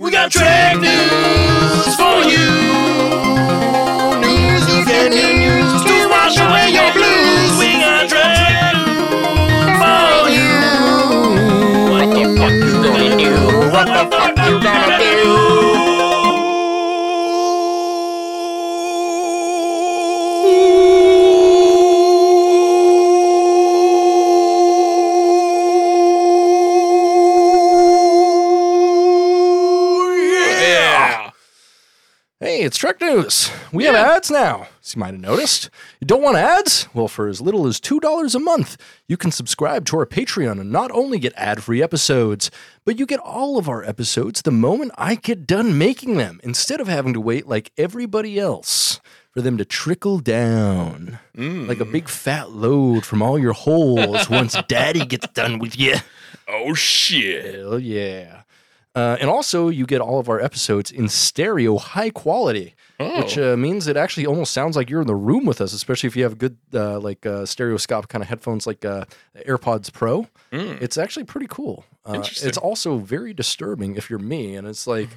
We got Trek news for you. News. We have ads now, as you might have noticed. You don't want ads? Well, for as little as $2 a month, you can subscribe to our Patreon and not only get ad free episodes, but you get all of our episodes the moment I get done making them, instead of having to wait like everybody else for them to trickle down like a big fat load from all your holes once daddy gets done with you. Oh shit. Hell yeah. Uh, and also, you get all of our episodes in stereo high quality, which Oh. uh, means it actually almost sounds like you're in the room with us, especially if you have good, uh, like, uh, stereoscope kind of headphones like uh, AirPods Pro. Mm. It's actually pretty cool. Uh, it's also very disturbing if you're me, and it's like,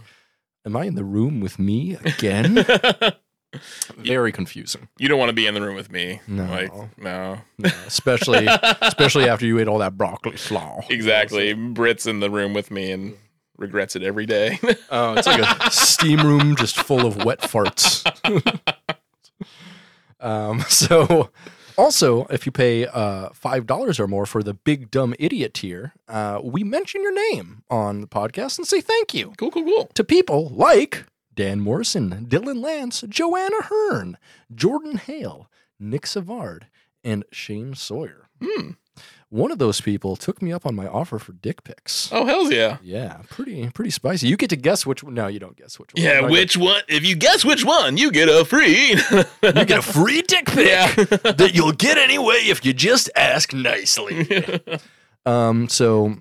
am I in the room with me again? very confusing. You don't want to be in the room with me. No. Like no. No, especially, especially after you ate all that broccoli slaw. Exactly. Brit's in the room with me and regrets it every day. Oh, it's like a steam room just full of wet farts. um, so, also, if you pay uh, five dollars or more for the Big Dumb Idiot tier, uh, we mention your name on the podcast and say thank you cool, cool, cool. to people like Dan Morrison, Dylan Lance, Joanna Hearn, Jordan Hale, Nick Savard, and Shane Sawyer. Hmm. One of those people took me up on my offer for dick pics. Oh hell's yeah. Yeah, pretty pretty spicy. You get to guess which one. No, you don't guess which one. Yeah, which one? If you guess which one, you get a free. you get a free dick pic Yeah. that you'll get anyway if you just ask nicely. um, so,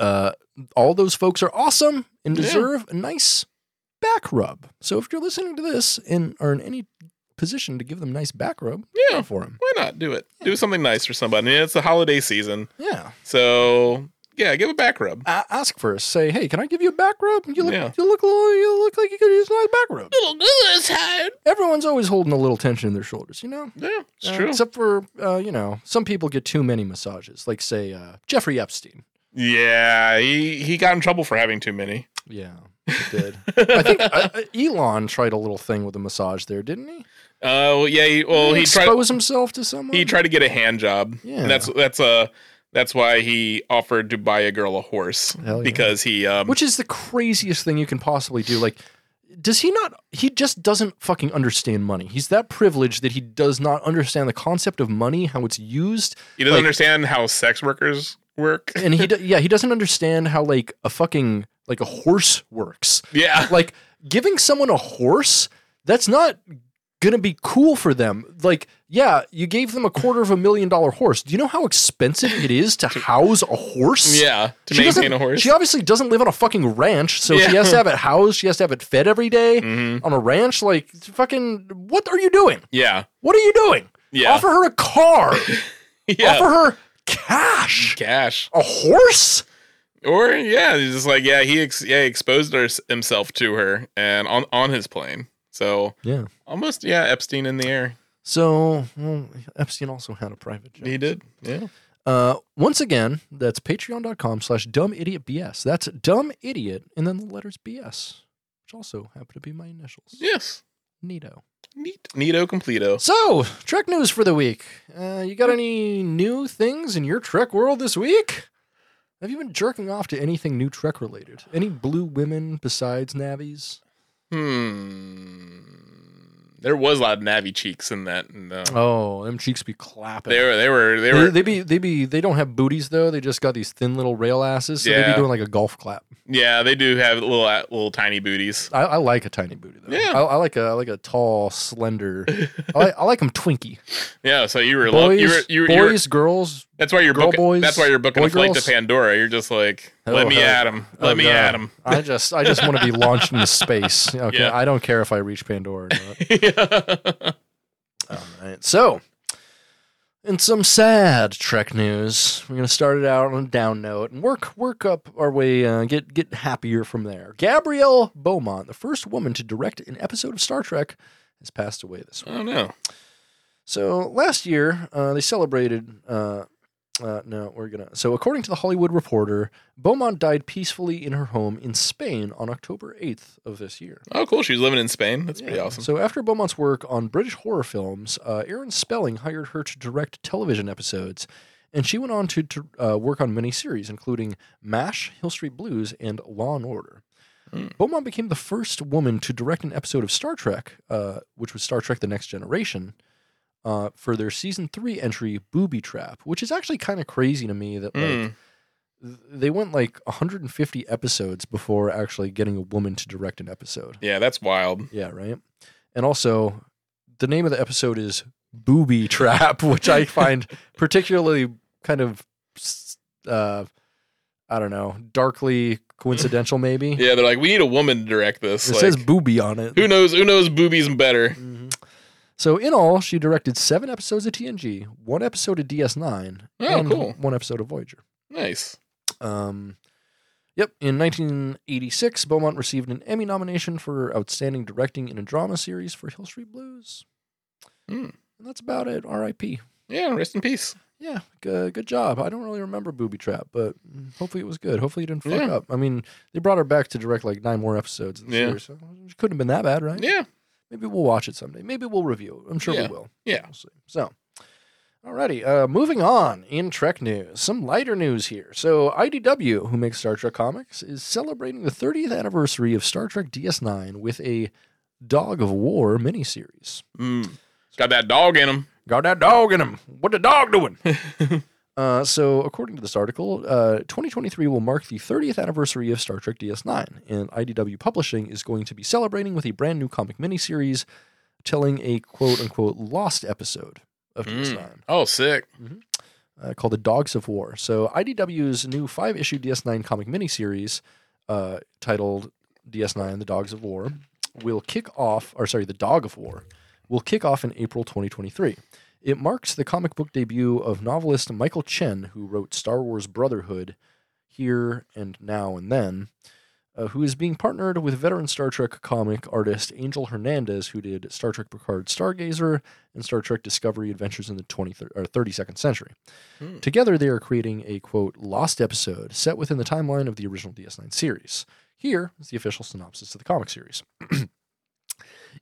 uh, all those folks are awesome and Yeah. deserve a nice back rub. So if you're listening to this and are in any position to give them a nice back rub, Yeah. for them. Why not do it? Do something nice for somebody. it's the holiday season, Yeah. so yeah, give a back rub. A- ask first. Say, hey, can I give you a back rub? You look, Yeah. you look, a little, you look like you could use a nice back rub. Little good side. Everyone's always holding a little tension in their shoulders, you know. Yeah, it's Uh, true. Except for, uh, you know, some people get too many massages, like, say, uh, Jeffrey Epstein. yeah, he he got in trouble for having too many. Yeah, he did. I think uh, uh, Elon tried a little thing with a massage there, didn't he? Uh, well, yeah. He, well, he tried. expose himself to someone. He tried to get a hand job. Yeah. And that's that's uh that's why he offered to buy a girl a horse yeah. because he um which is the craziest thing you can possibly do. Like, does he not? He just doesn't fucking understand money. He's that privileged that he does not understand the concept of money, how it's used, he doesn't like- understand how sex workers work. and he yeah he doesn't understand how like a fucking like a horse works. yeah. like giving someone a horse that's not gonna be cool for them like yeah you gave them a quarter of a million dollar horse do you know how expensive it is to house a horse Yeah. To She maintain a horse. she obviously doesn't live on a fucking ranch so Yeah. she has to have it housed she has to have it fed every day Mhm. on a ranch like fucking what are you doing Yeah. what are you doing Yeah. offer her a car yeah. offer her cash cash. a horse Or yeah, he's just like yeah, he ex- yeah he exposed her, himself to her and on on his plane. So yeah almost yeah, Epstein in the air. so well, epstein also had a private jet He did. Yeah. Uh, once again, that's patreon.com slash dumb idiot BS. That's dumb idiot and then the letters BS, which also happen to be my initials. Yes. Neato. Neat. Neato completo. So, Trek news for the week. Uh, you got any new things in your Trek world this week? Have you been jerking off to anything new Trek related? Any blue women besides Navies? Hmm. There was a lot of Navi cheeks in that. And, uh, Oh, them cheeks be clapping. they were. They were. They were. they be they be they don't have booties though. They just got these thin little rail asses, so they be doing like a golf clap. yeah, they do have little uh, little tiny booties. I, I like a tiny booty though. Yeah. I, I like a I like a tall, slender. I like I like them twinky. Yeah. So you were. lo- you were. You were, you were boys, girls. That's why you're girl booking. boys, that's why you're booking a flight girls. to Pandora. You're just like, let Oh, me at him. Let oh, me God. at him. I just I just want to be launched into space. Okay, Yeah. I don't care if I reach Pandora or not. All right. So, in some sad Trek news. We're gonna start it out on a down note and work work up our way, uh, get get happier from there. Gabrielle Beaumont, the first woman to direct an episode of Star Trek, has passed away this week. Oh no. So last year, uh, they celebrated. Uh, uh, no, we're gonna. So according to the Hollywood Reporter, Beaumont died peacefully in her home in Spain on October eighth of this year. Oh, cool. She was living in Spain. That's pretty awesome. So after Beaumont's work on British horror films, uh, Aaron Spelling hired her to direct television episodes, and she went on to, to uh, work on many series, including MASH, Hill Street Blues, and Law and Order. Hmm. Beaumont became the first woman to direct an episode of Star Trek, uh, which was Star Trek: The Next Generation. Uh, for their season three entry, Booby Trap, which is actually kind of crazy to me that like Mm. th- they went like 150 episodes before actually getting a woman to direct an episode. Yeah, that's wild. Yeah, right. And also, the name of the episode is Booby Trap, which I find particularly kind of, uh, I don't know, darkly coincidental. Maybe Yeah, they're like, we need a woman to direct this. it Like, says booby on it. who knows? Who knows boobies better? So in all, she directed seven episodes of TNG, one episode of DS9, Oh, and cool. one episode of Voyager. Nice. Um, yep. In 1986, Beaumont received an Emmy nomination for outstanding directing in a drama series for Hill Street Blues. Hmm. And that's about it. R.I.P. Yeah, rest in peace. Yeah, good, good job. I don't really remember Booby Trap, but mm, hopefully it was good. Hopefully you didn't fuck Yeah. up. I mean, they brought her back to direct like nine more episodes of the Yeah. series. So it couldn't have been that bad, right? Yeah. Maybe we'll watch it someday. Maybe we'll review it. I'm sure Yeah. we will. Yeah. We'll see. So, alrighty. Uh, moving on in Trek news. Some lighter news here. So, IDW, who makes Star Trek comics, is celebrating the 30th anniversary of Star Trek DS9 with a Dog of War miniseries. Mm. Got that dog in him. Got that dog in him. What the dog doing? uh, so, according to this article, uh, 2023 will mark the 30th anniversary of Star Trek DS9, and IDW Publishing is going to be celebrating with a brand new comic miniseries telling a quote unquote lost episode of DS9 Mm. Oh, sick. uh, called The Dogs of War. So, IDW's new five issue DS9 comic miniseries uh, titled DS9 The Dogs of War will kick off, or sorry, The Dog of War will kick off in April 2023. It marks the comic book debut of novelist Michael Chen, who wrote Star Wars Brotherhood, Here and Now and Then, uh, who is being partnered with veteran Star Trek comic artist Angel Hernandez, who did Star Trek Picard Stargazer and Star Trek Discovery Adventures in the 20, or 32nd Century. Hmm. Together, they are creating a quote lost episode set within the timeline of the original DS9 series. Here is the official synopsis of the comic series.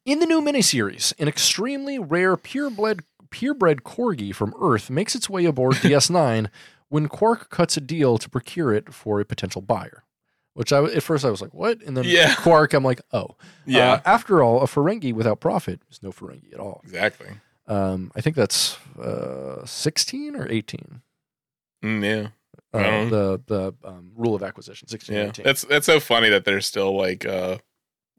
In the new miniseries, an extremely rare purebred purebred corgi from Earth makes its way aboard DS9 when Quark cuts a deal to procure it for a potential buyer. Which I at first I was like, "What?" And then Yeah. Quark, I'm like, "Oh, Yeah. Uh, after all, a Ferengi without profit is no Ferengi at all. exactly. Um, I think that's uh, 16 or 18. Mm, yeah. Uh, the the um, rule of acquisition, 16 yeah. 18. That's that's so funny that there's still like uh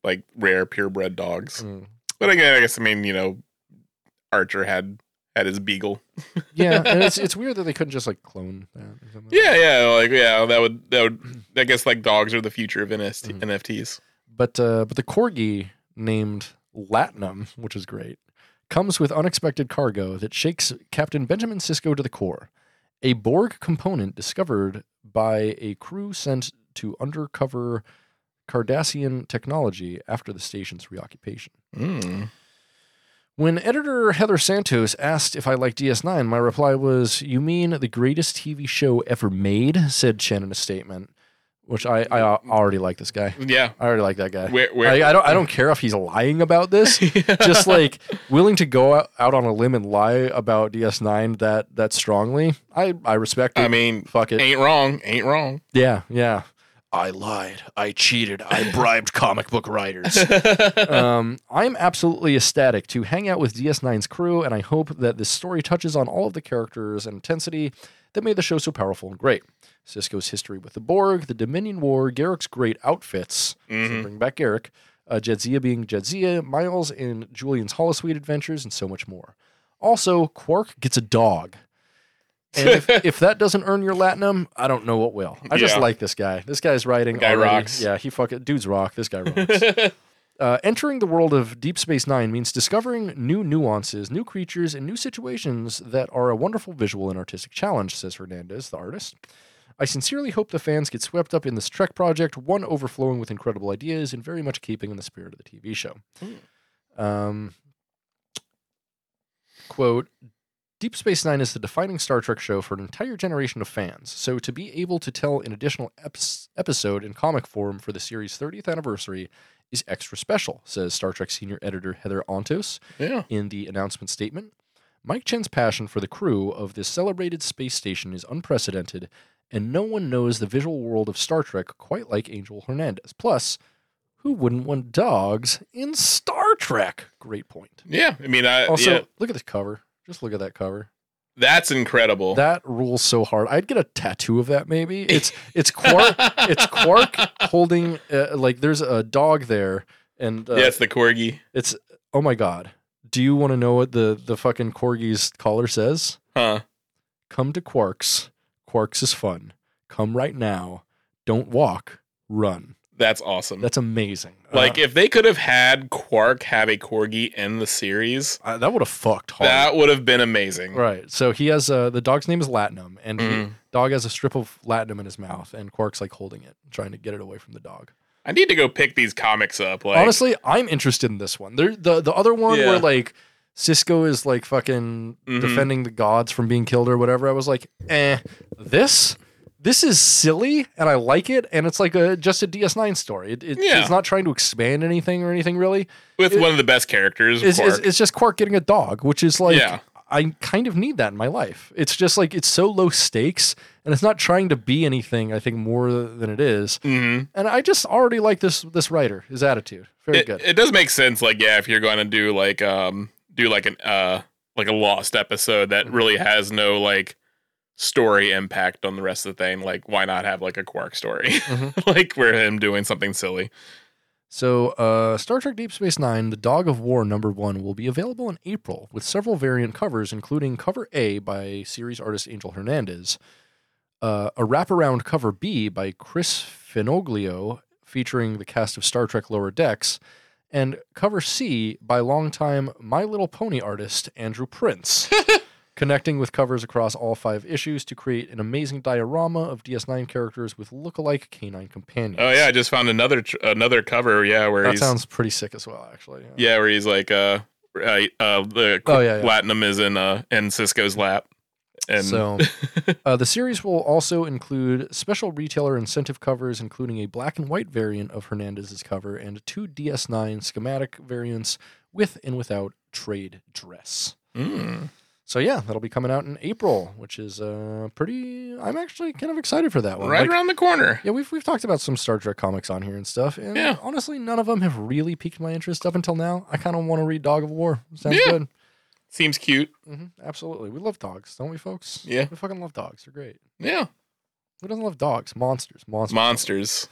like rare purebred dogs. Mm. But again, I guess I mean, you know, Archer had had his beagle. yeah, and it's it's weird that they couldn't just like clone that. Or something. Yeah, yeah, like yeah, that would that would I guess like dogs are the future of NST, Mhm. NFTs. But uh, but the corgi named Latinum, which is great, comes with unexpected cargo that shakes Captain Benjamin Sisko to the core. A Borg component discovered by a crew sent to undercover Cardassian technology after the station's reoccupation. Mm. When editor Heather Santos asked if I liked DS9, my reply was, You mean the greatest TV show ever made? said Chen in a statement, which I, I already like this guy. Yeah. I already like that guy. Where where I, I don't I don't care if he's lying about this. Just like willing to go out, out on a limb and lie about DS9 that that strongly. I I respect it. I mean, fuck it. ain't wrong, ain't wrong. Yeah, yeah. I lied. I cheated. I bribed comic book writers. um, I'm absolutely ecstatic to hang out with DS9's crew, and I hope that this story touches on all of the characters and intensity that made the show so powerful and great. Sisko's history with the Borg, the Dominion War, Garak's great outfits, so Mhm. bring back Garak, uh, Jadzia being Jadzia, Miles and Julian's Holosuite adventures, and so much more. Also, Quark gets a dog. And if, if that doesn't earn your latinum, I don't know what will. I just Yeah. like this guy. This guy's writing. Guy already- rocks. Yeah, he fucking dudes rock. This guy rocks. Uh, entering the world of Deep Space Nine means discovering new nuances, new creatures, and new situations that are a wonderful visual and artistic challenge, says Hernandez, the artist. I sincerely hope the fans get swept up in this Trek project, one overflowing with incredible ideas and very much keeping in the spirit of the TV show. Um, quote Deep Space Nine is the defining Star Trek show for an entire generation of fans, so to be able to tell an additional epis episode in comic form for the series' 30th anniversary is extra special, says Star Trek senior editor Heather Antos Yeah. in the announcement statement. Mike Chen's passion for the crew of this celebrated space station is unprecedented, and no one knows the visual world of Star Trek quite like Angel Hernandez. Plus, who wouldn't want dogs in Star Trek? Great point. Yeah. I mean, I, Also, yeah, look at this cover. Just look at that cover. that's incredible. That rules so hard. I'd get a tattoo of that. Maybe it's it's Quark. it's Quark holding uh, like there's a dog there, and uh, yeah, it's the corgi. it's oh my god. Do you want to know what the the fucking corgi's collar says? Huh. Come to Quarks. Quarks is fun. Come right now. Don't walk. Run. That's awesome. That's amazing. like Uh, if they could have had Quark have a corgi in the series, uh, that would have fucked hard. that would have been amazing. Right. So he has uh, the dog's name is Latinum, and he, Mhm. dog has a strip of Latinum in his mouth, and Quark's like holding it, trying to get it away from the dog. I need to go pick these comics up. Like Honestly, I'm interested in this one. There, the the other one Yeah. where like Sisko is like fucking Mhm. defending the gods from being killed or whatever. I was like, eh, this. This is silly, and I like it, and it's like a just a DS9 story. It, it- Yeah. It's not trying to expand anything or anything really. with it- one of the best characters, It's, it's, it's just Quark getting a dog, which is like Yeah. I kind of need that in my life. It's just like it's so low stakes, and it's not trying to be anything. I think more than it is, Mhm. and I just already like this this writer, his attitude, very It, good. it does make sense. Like, yeah, if you're going to do like um do like an uh like a lost episode that Mm-hmm. really has no like story impact on the rest of the thing, like why not have like a Quark story, Mhm. like where him doing something silly. So, uh, Star Trek Deep Space Nine, The Dog of War number one, will be available in April with several variant covers, including cover A by series artist Angel Hernandez, uh, a wraparound cover B by Chris Fenoglio, featuring the cast of Star Trek Lower Decks, and cover C by longtime My Little Pony artist Andrew Prince. Connecting with covers across all five issues to create an amazing diorama of DS9 characters with look-alike canine companions. Oh yeah, I just found another tr- another cover. Yeah, where that sounds pretty sick as well, actually. yeah, where he's like uh, uh, uh the Oh, yeah, yeah. platinum is in uh in Sisko's lap, and so, uh, the series will also include special retailer incentive covers, including a black and white variant of Hernandez's cover and two DS9 schematic variants with and without trade dress. Mm. So yeah, that'll be coming out in April, which is uh, pretty. I'm actually kind of excited for that one. right Like, around the corner. yeah, we've we've talked about some Star Trek comics on here and stuff, and Yeah. honestly, none of them have really piqued my interest up until now. I kind of want to read Dog of War. Sounds Yeah. good. Seems cute. hmm absolutely, we love dogs, don't we, folks? Yeah. we fucking love dogs. They're great. Yeah, Who doesn't love dogs? Monsters. Monsters. monsters.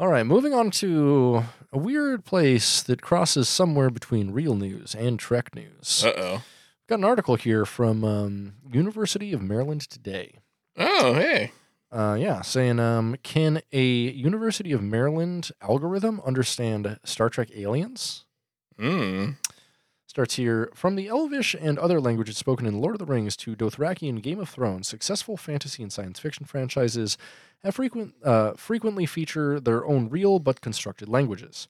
All right, moving on to a weird place that crosses somewhere between real news and Trek news. Uh oh. Got an article here from um, University of Maryland Today. Oh hey. Uh, yeah, saying, um, can a University of Maryland algorithm understand Star Trek aliens? Mm. Starts here from the Elvish and other languages spoken in Lord of the Rings to Dothraki and Game of Thrones. Successful fantasy and science fiction franchises have frequent uh, frequently feature their own real but constructed languages.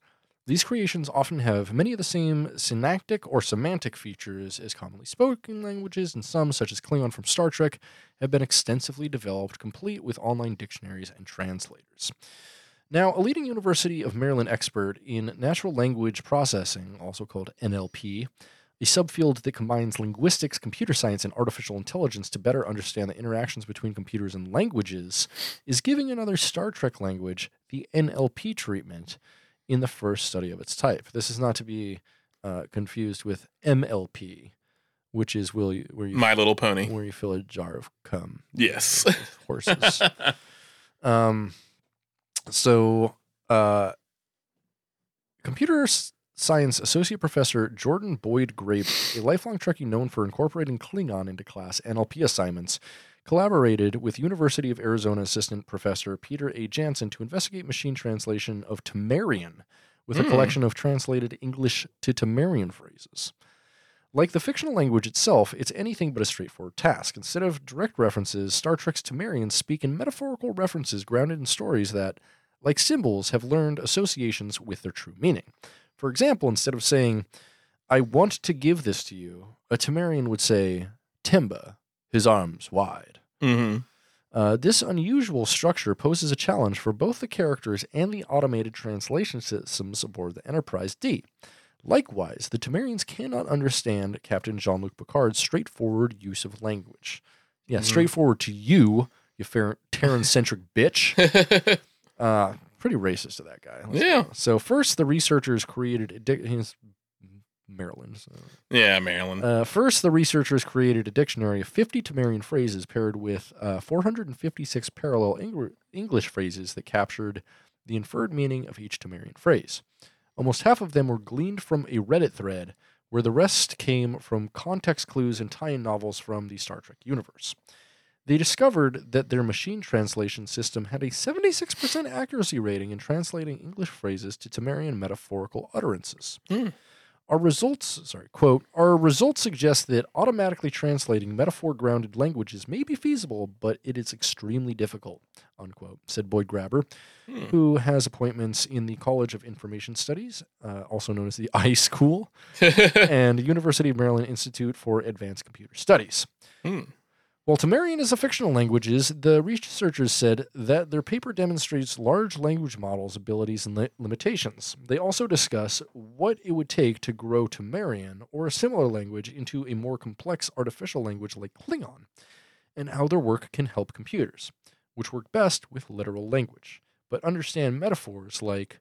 These creations often have many of the same synaptic or semantic features as commonly spoken languages, and some, such as Klingon from Star Trek, have been extensively developed, complete with online dictionaries and translators. Now, a leading University of Maryland expert in natural language processing, also called NLP, a subfield that combines linguistics, computer science, and artificial intelligence to better understand the interactions between computers and languages, is giving another Star Trek language the NLP treatment in the first study of its type. This is not to be uh, confused with MLP, which is will you, where you My Little Pony. where you fill a jar of cum Yes. with horses. um, so, uh, computer science associate professor Jordan Boyd Graber, a lifelong Trekkie known for incorporating Klingon into class NLP assignments, collaborated with University of Arizona assistant professor Peter A. Jansen to investigate machine translation of Tamarian, with a Hmm. collection of translated English to Tamarian phrases. Like the fictional language itself, it's anything but a straightforward task. Instead of direct references, Star Trek's Tamarians speak in metaphorical references grounded in stories that, like symbols, have learned associations with their true meaning. For example, instead of saying, I want to give this to you, a Tamarian would say, Temba, his arms wide. Mm-hmm. Uh, this unusual structure poses a challenge for both the characters and the automated translation systems aboard the Enterprise D. Likewise, the Tamarians cannot understand Captain Jean Luc Picard's straightforward use of language. Yeah, Mhm. straightforward to you, you fer- Terran centric bitch. Uh, pretty racist to that guy. Yeah. honest. So, first, the researchers created. A he's Maryland. so- yeah, Maryland. uh, first, the researchers created a dictionary of 50 Tamarian phrases paired with uh, 456 parallel Eng- English phrases that captured the inferred meaning of each Tamarian phrase. Almost half of them were gleaned from a Reddit thread, where the rest came from context clues and tie in novels from the Star Trek universe. They discovered that their machine translation system had a 76% accuracy rating in translating English phrases to Tamarian metaphorical utterances. Hmm. Our results, sorry, quote, our results suggest that automatically translating metaphor grounded languages may be feasible, but it is extremely difficult, unquote, said Boyd Graber, Hmm. who has appointments in the College of Information Studies, uh, also known as the I School, and the University of Maryland Institute for Advanced Computer Studies. Hmm. While Tamarian is a fictional language, the researchers said that their paper demonstrates large language models' abilities and li- limitations. They also discuss what it would take to grow Tamarian or a similar language into a more complex artificial language like Klingon, and how their work can help computers, which work best with literal language, but understand metaphors like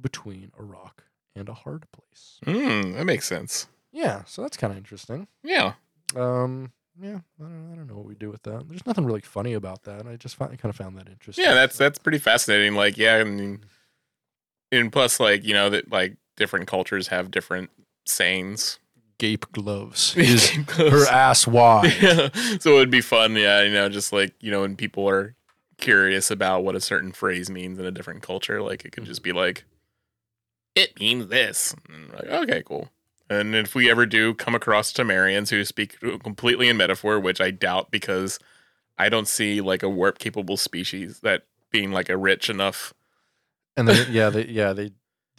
between a rock and a hard place. Mm, that makes sense. Yeah, so that's kind of interesting. Yeah. Um, yeah, I don't, I don't know what we do with that. There's nothing really funny about that. I just find, I kind of found that interesting. Yeah, that's that's pretty fascinating. Like, yeah, I mean, and plus, like, you know, that like different cultures have different sayings. gape gloves. Is her ass wide? yeah. So it would be fun, yeah, you know, just like, you know, when people are curious about what a certain phrase means in a different culture, like it could just mm-hmm. be like, it means this. Like, okay, cool. And if we ever do come across Tamarians who speak completely in metaphor, which I doubt because I don't see like a warp capable species that being like a rich enough. And then yeah, they yeah they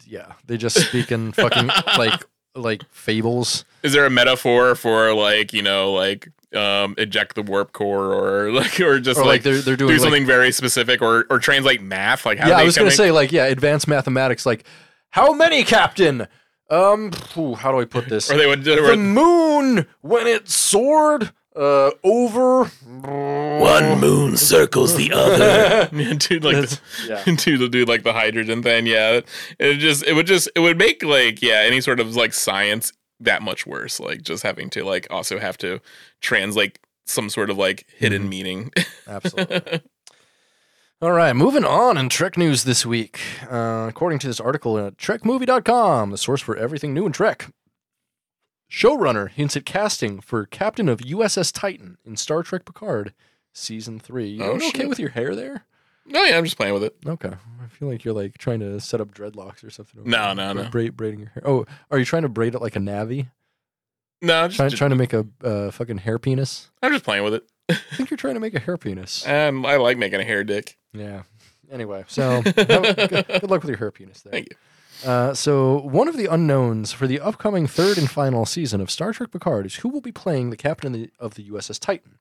yeah they just speak in fucking like like fables. Is there a metaphor for like, you know, like um eject the warp core or like or just Or like, like, they're they're doing do like, something very specific or or translate math like how yeah. they I was gonna say like yeah, advanced mathematics. Like how many, Captain? Um, phew, how do I put this? or they would the or, moon when it soared uh over one moon circles the other. do like That's- the, yeah. to do like the hydrogen thing yeah it just it would just it would make like yeah any sort of like science that much worse like just having to like also have to translate some sort of like hidden Mhm. meaning Absolutely. All right, moving on in Trek news this week. Uh, according to this article at TrekMovie.com, the source for everything new in Trek, showrunner hints at casting for captain of USS Titan in Star Trek Picard season three. You Oh, okay shit. with your hair there? no yeah i'm just playing with it Okay, I feel like you're like trying to set up dreadlocks or something. over No, no, Bra- no. Braiding your hair. Oh, are you trying to braid it like a navy? no just, Trying, trying to make a uh, fucking hair penis? i'm just playing with it I think you're trying to make a hair penis. and i like making a hair dick Yeah. Anyway, so have- good, good luck with your hair penis there. Thank you. Uh, so, one of the unknowns for the upcoming third and final season of Star Trek Picard is who will be playing the captain of the, of the USS Titan.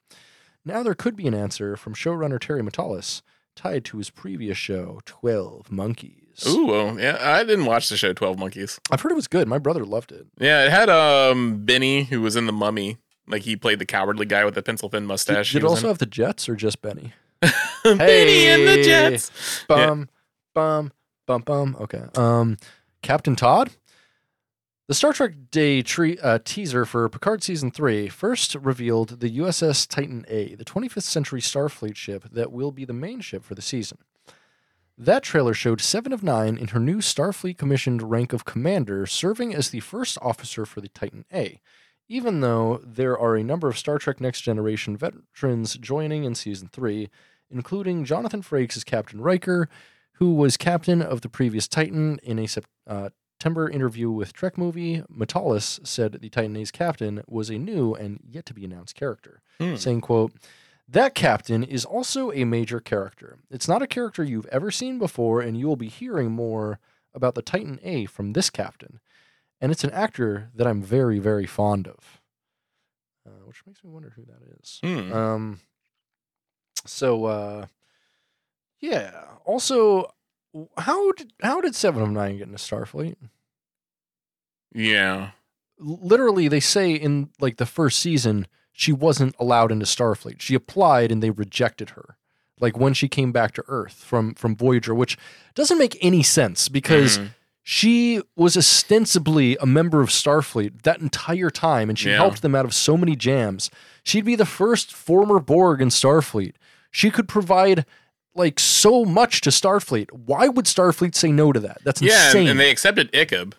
Now, there could be an answer from showrunner Terry Matalas tied to his previous show, 12 Monkeys. ooh well, yeah i didn't watch the show 12 monkeys I've heard it was good. My brother loved it. yeah it had um benny who was in the mummy like he played the cowardly guy with the pencil thin mustache did He it also in- have the Jets or just Benny? benny and the Hey. jets Yeah. Bum, bum, bum, bum. Okay. Um, Captain Todd. The Star Trek Day tre- uh, teaser for Picard season three first revealed the USS Titan A, the 25th century Starfleet ship that will be the main ship for the season. That trailer showed Seven of Nine in her new Starfleet commissioned rank of commander, serving as the first officer for the Titan A. Even though there are a number of Star Trek Next Generation veterans joining in season three, including Jonathan Frakes as Captain Riker, who was captain of the previous Titan in a uh, September interview with Trek Movie, Matalas said the Titan A's captain was a new and yet to be announced character, Hmm. saying, quote, that captain is also a major character. It's not a character you've ever seen before, and you will be hearing more about the Titan A from this captain. And it's an actor that I'm very, very fond of. Uh, which makes me wonder who that is. Hmm. Um, so, uh, yeah. Also, how did how did Seven of Nine get into Starfleet? yeah. Literally, they say in like the first season she wasn't allowed into Starfleet. She applied and they rejected her. Like when she came back to Earth from from Voyager, which doesn't make any sense because Mhm. She was ostensibly a member of Starfleet that entire time, and she Yeah. helped them out of so many jams. She'd be the first former Borg in Starfleet. She could provide like so much to Starfleet. Why would Starfleet say no to that? That's yeah, insane. and, and they accepted Icheb.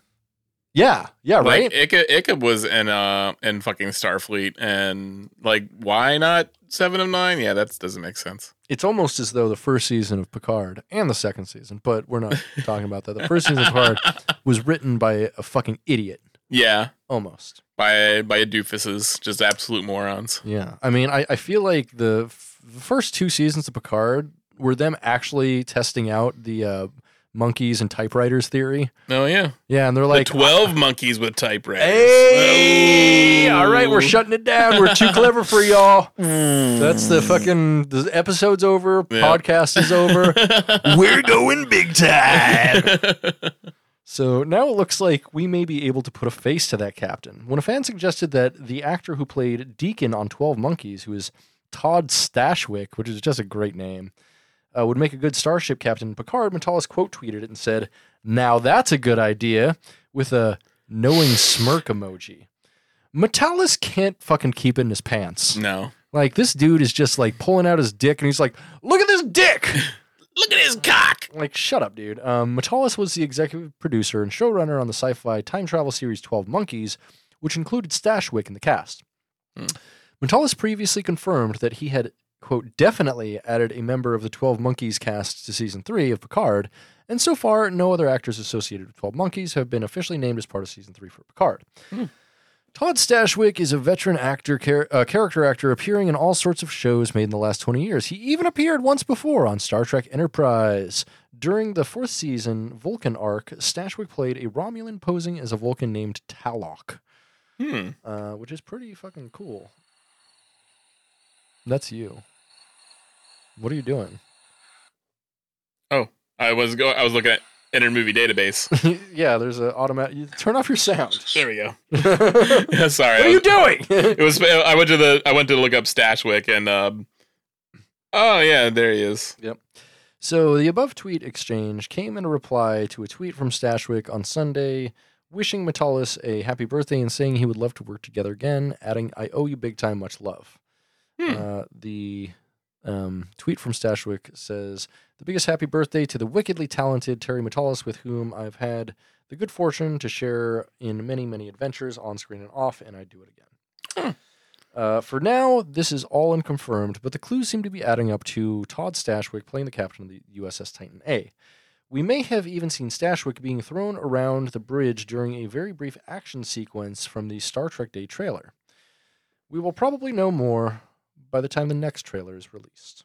Yeah, yeah, right. Like Icheb, Icheb was in uh in fucking Starfleet, and like, why not Seven of Nine? Yeah, that doesn't make sense. it's almost as though the first season of Picard and the second season, but we're not talking about that. The first season of Picard was written by a fucking idiot, Yeah, almost. by by doofuses, just absolute morons. Yeah, I mean, I, I feel like the, f- the first two seasons of Picard were them actually testing out the uh, monkeys and typewriters theory. Oh yeah, Yeah, and they're like, the twelve monkeys with typewriters. "Hey, all right, we're Oh. shutting it down. We're too clever for y'all." Mm. That's the fucking the episode's over. Yeah. Podcast is over. we're going big time. So now it looks like we may be able to put a face to that captain. When a fan suggested that the actor who played Deacon on 12 Monkeys, who is Todd Stashwick, which is just a great name, uh, would make a good starship captain, Picard Matalas quote tweeted it and said, Now that's a good idea, with a knowing smirk emoji. Matalas can't fucking keep it in his pants. no, Like, this dude is just like pulling out his dick and he's like, Look at this dick! look at his cock. Like, shut up, dude. Um, Matalas was the executive producer and showrunner on the sci fi time travel series 12 Monkeys, which included Stashwick in the cast. Hmm. Matalas previously confirmed that he had, quote, definitely added a member of the 12 Monkeys cast to season 3 of Picard, and so far, no other actors associated with 12 Monkeys have been officially named as part of season 3 for Picard. Hmm. Todd Stashwick is a veteran actor, char- uh, character actor appearing in all sorts of shows made in the last 20 years. He even appeared once before on Star Trek Enterprise. During the fourth season Vulcan arc, Stashwick played a Romulan posing as a Vulcan named Talok, Hmm. uh, which is pretty fucking cool. That's you. What are you doing? Oh, I was go. I was looking at Inner Movie Database. yeah, there's a automatic. You turn off your sound. There we go. Yeah, Sorry, What are you doing? It was. I went to the. I went to look up Stashwick and. Um, oh yeah, there he is. Yep. So the above tweet exchange came in a reply to a tweet from Stashwick on Sunday, wishing Matalas a happy birthday and saying he would love to work together again, adding, "I owe you big time, much love." Hmm. Uh, the um, tweet from Stashwick says, "The biggest happy birthday to the wickedly talented Terry Matalas, with whom I've had the good fortune to share in many, many adventures on screen and off, and I'd do it again." Uh, for now, this is all unconfirmed, but the clues seem to be adding up to Todd Stashwick playing the captain of the USS Titan A. We may have even seen Stashwick being thrown around the bridge during a very brief action sequence from the Star Trek Day trailer. We will probably know more by the time the next trailer is released.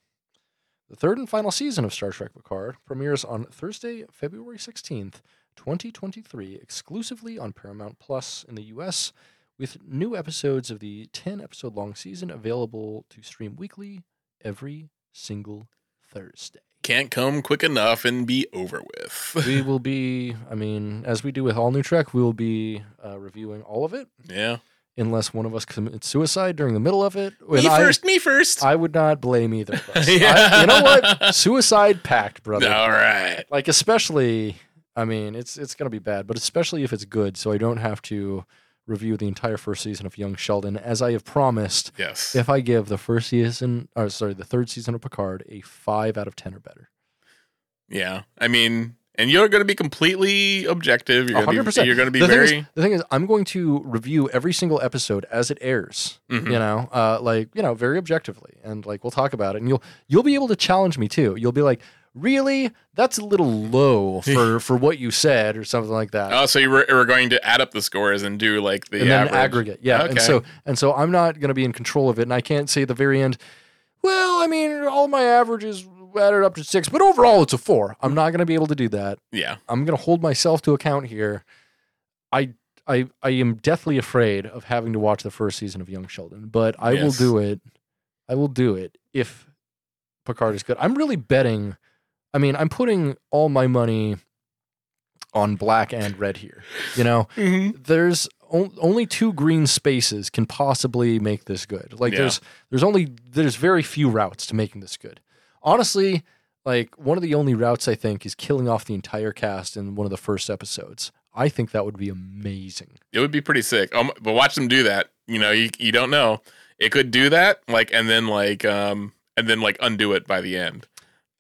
The third and final season of Star Trek Picard premieres on Thursday, February 16th, 2023, exclusively on Paramount Plus in the US, with new episodes of the 10 episode long season available to stream weekly every single Thursday. Can't come quick enough and be over with. we will be, I mean, as we do with all new Trek, we will be uh, reviewing all of it, yeah. Unless one of us commits suicide during the middle of it. Me And I- first. me first. I would not blame either of us. Yeah. I- you know what? Suicide pact, brother. All right. Like especially, I mean, it's it's gonna be bad, but especially if it's good, so I don't have to review the entire first season of Young Sheldon, as I have promised. Yes. If I give the first season, or sorry, the third season of Picard a five out of ten or better. Yeah. I mean, and you're going to be completely objective. You're going to 100%. be. You're going to be the very. Thing is, the thing is, I'm going to review every single episode as it airs. Mhm. You know, uh, like you know, very objectively, and like we'll talk about it, and you'll you'll be able to challenge me too. You'll be like, really, that's a little low for for what you said or something like that. Oh, so you were, were going to add up the scores and do like the and then average. aggregate, yeah. And so and so, I'm not going to be in control of it, and I can't say at the very end. Well, I mean, all my averages added up to six, but overall it's a four. I'm not going to be able to do that. Yeah. I'm going to hold myself to account here. I I I am deathly afraid of having to watch the first season of Young Sheldon, but I will do it. I will do it if Picard is good. I'm really betting. I mean, I'm putting all my money on black and red here. You know, Mm-hmm. there's on- only two green spaces can possibly make this good. Like Yeah. there's there's only there's very few routes to making this good. Honestly, like one of the only routes I think is killing off the entire cast in one of the first episodes. I think that would be amazing. It would be pretty sick. Um, but watch them do that. You know, you you don't know. It could do that, like, and then like, um, and then like undo it by the end.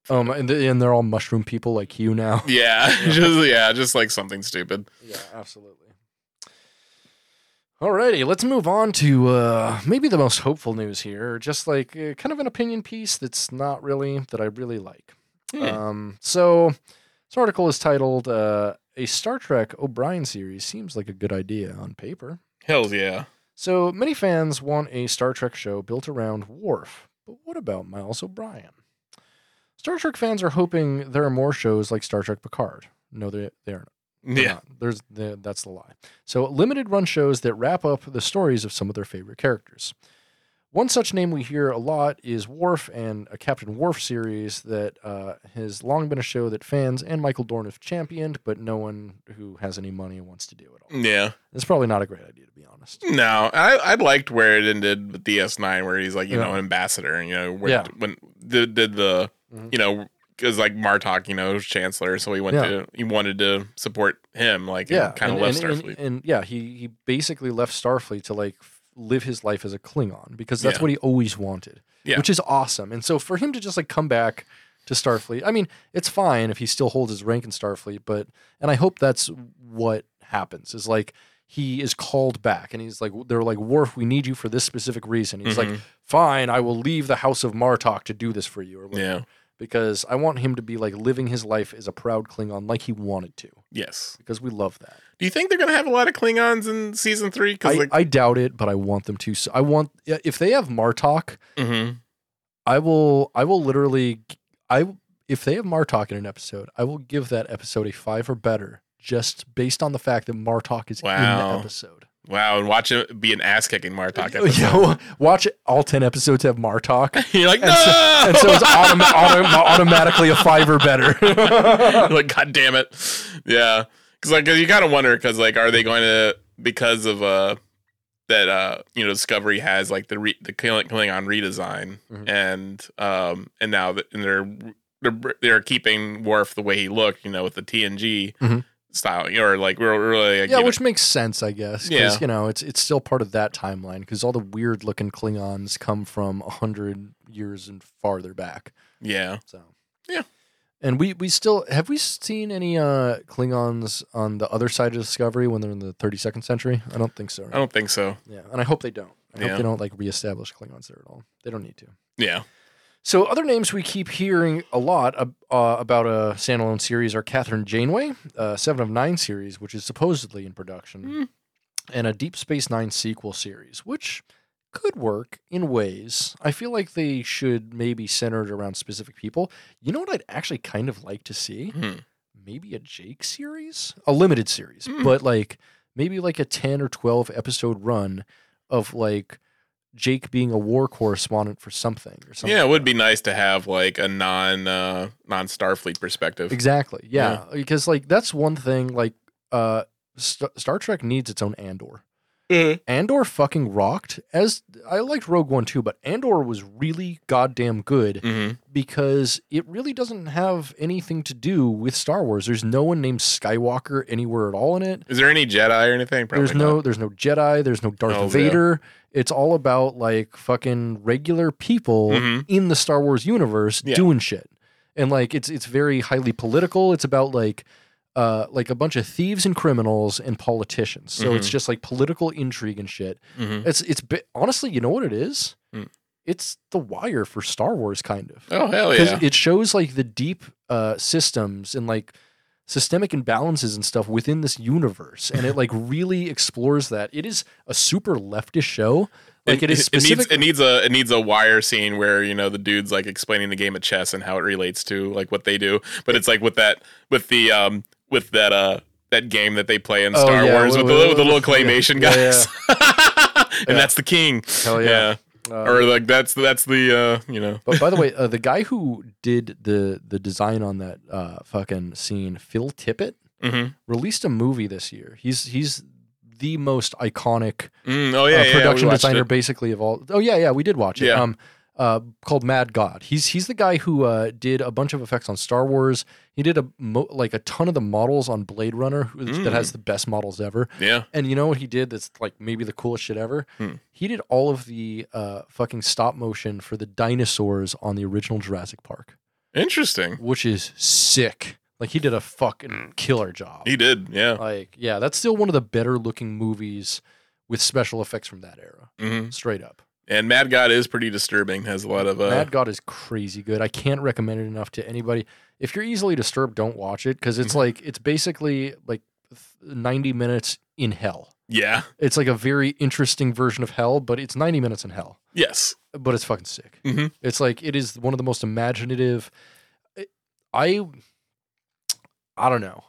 Um, and, and they're all mushroom people like you now. Yeah, just yeah, just like something stupid. Yeah, absolutely. Alrighty, let's move on to uh, maybe the most hopeful news here, just like uh, kind of an opinion piece that's not really that I really like. Hmm. Um, so this article is titled uh, "A Star Trek O'Brien series seems like a good idea on paper." Hell yeah. So many fans want a Star Trek show built around Worf, but what about Miles O'Brien? Star Trek fans are hoping there are more shows like Star Trek Picard. No, they they aren't. They're Yeah. not. There's the, that's the lie. So limited run shows that wrap up the stories of some of their favorite characters. One such name we hear a lot is Worf and a Captain Worf series that uh, has long been a show that fans and Michael Dorn have championed, but no one who has any money wants to do it all. Yeah. It's probably not a great idea, to be honest. No, I I liked where it ended with DS9, where he's like you Yeah. know an ambassador, and you know where, Yeah. when did, did the Mhm. you know because like Martok, you know, was chancellor, so he went Yeah. to he wanted to support him, like Yeah, kind of and, left and, and- Starfleet. and yeah, he he basically left Starfleet to like live his life as a Klingon because that's Yeah. what he always wanted, Yeah. which is awesome. And so for him to just like come back to Starfleet, I mean, it's fine if he still holds his rank in Starfleet, but and I hope that's what happens is like he is called back and he's like they're like Worf, we need you for this specific reason. He's like, Mhm. fine, I will leave the House of Martok to do this for you or whatever. yeah, Because I want him to be like living his life as a proud Klingon like he wanted to. yes. Because we love that. Do you think they're gonna have a lot of Klingons in season three? Because I, like, I doubt it, but I want them to. So I want if they have Martok, Mhm. I will I will literally I if they have Martok in an episode, I will give that episode a five or better, just based on the fact that Martok is in the episode. Wow, and watch it be an ass kicking Martok. episode. Yeah, watch it. All ten episodes have Martok, You're like, no, and so, and so it's autom- autom- automatically a five or better. like, god damn it, yeah. Because like, you kind of wonder, because like, are they going to because of uh that uh you know Discovery has like the re- the Kling- Klingon redesign, Mhm. and um and now that and they're they're they're keeping Worf the way he looked, you know, with the TNG Mhm. Style, or like we're really like, yeah, you know- which makes sense, I guess. Because Yeah. you know, it's it's still part of that timeline because all the weird looking Klingons come from a hundred years and farther back. yeah. So Yeah. and we we still have we seen any uh Klingons on the other side of Discovery when they're in the 32nd century? I don't think so. I don't think so. Yeah, and I hope they don't. I hope they don't like reestablish Klingons there at all. They don't need to. Yeah. So other names we keep hearing a lot uh, about a standalone series are Kathryn Janeway, uh, Seven of Nine series, which is supposedly in production, Hmm. and a Deep Space Nine sequel series, which could work in ways. I feel like they should maybe centered around specific people. You know what I'd actually kind of like to see? Hmm. Maybe a Jake series, a limited series, Hmm. but like maybe like a ten or twelve episode run of like. Jake being a war correspondent for something or something. Yeah, it would be nice to have like a non uh non Starfleet perspective. Exactly. Yeah. Because like that's one thing. Like uh, St- Star Trek needs its own Andor. Mhm. Andor fucking rocked. As I liked Rogue One too, but Andor was really goddamn good Mhm. because it really doesn't have anything to do with Star Wars. There's no one named Skywalker anywhere at all in it. Is there any Jedi or anything? Probably there's no there's no Jedi, there's no Darth Oh, yeah. It's all about like fucking regular people Mhm. in the Star Wars universe Yeah. doing shit. And like it's it's very highly political. It's about like uh like a bunch of thieves and criminals and politicians. So it's Mhm. just like political intrigue and shit. Mhm. It's it's honestly, you know what it is? Hmm. It's the wire for Star Wars kind of. Oh hell yeah! it shows like the deep uh, systems and like systemic imbalances and stuff within this universe, and it like really explores that. It is a super leftist show. Like it, is specific. It needs, it needs a it needs a wire scene where you know the dude's like explaining the game of chess and how it relates to like what they do. But it's like with that with the um with that uh that game that they play in Oh, Star yeah, Wars with- with, the, with- with the little yeah, claymation yeah, guys. and Yeah. that's the king. Hell yeah. Uh, or like that's that's the uh you know But by the way, uh, the guy who did the the design on that uh, fucking scene, Phil Tippett, Mhm. released a movie this year. He's he's the most iconic Mm, oh yeah, uh, yeah, production watched designer, it. basically of all. Oh yeah, yeah, we did watch it. Yeah. Um, uh, called Mad God. He's he's the guy who uh, did a bunch of effects on Star Wars. He did a mo- like a ton of the models on Blade Runner, that Mm. has the best models ever. Yeah. And you know what he did? That's like maybe the coolest shit ever. Hmm. He did all of the uh, fucking stop motion for the dinosaurs on the original Jurassic Park, Interesting. which is sick. Like he did a fucking killer job. He did. Yeah. Like yeah, that's still one of the better looking movies with special effects from that era. hmm Straight up. And Mad God is pretty disturbing. Has a lot of uh Mad God is crazy good. I can't recommend it enough to anybody. If you're easily disturbed, don't watch it because it's Mhm. like it's basically like 90 minutes in hell. yeah. It's like a very interesting version of hell, but it's 90 minutes in hell. Yes. But it's fucking sick. Mhm. It's like it is one of the most imaginative. I I don't know.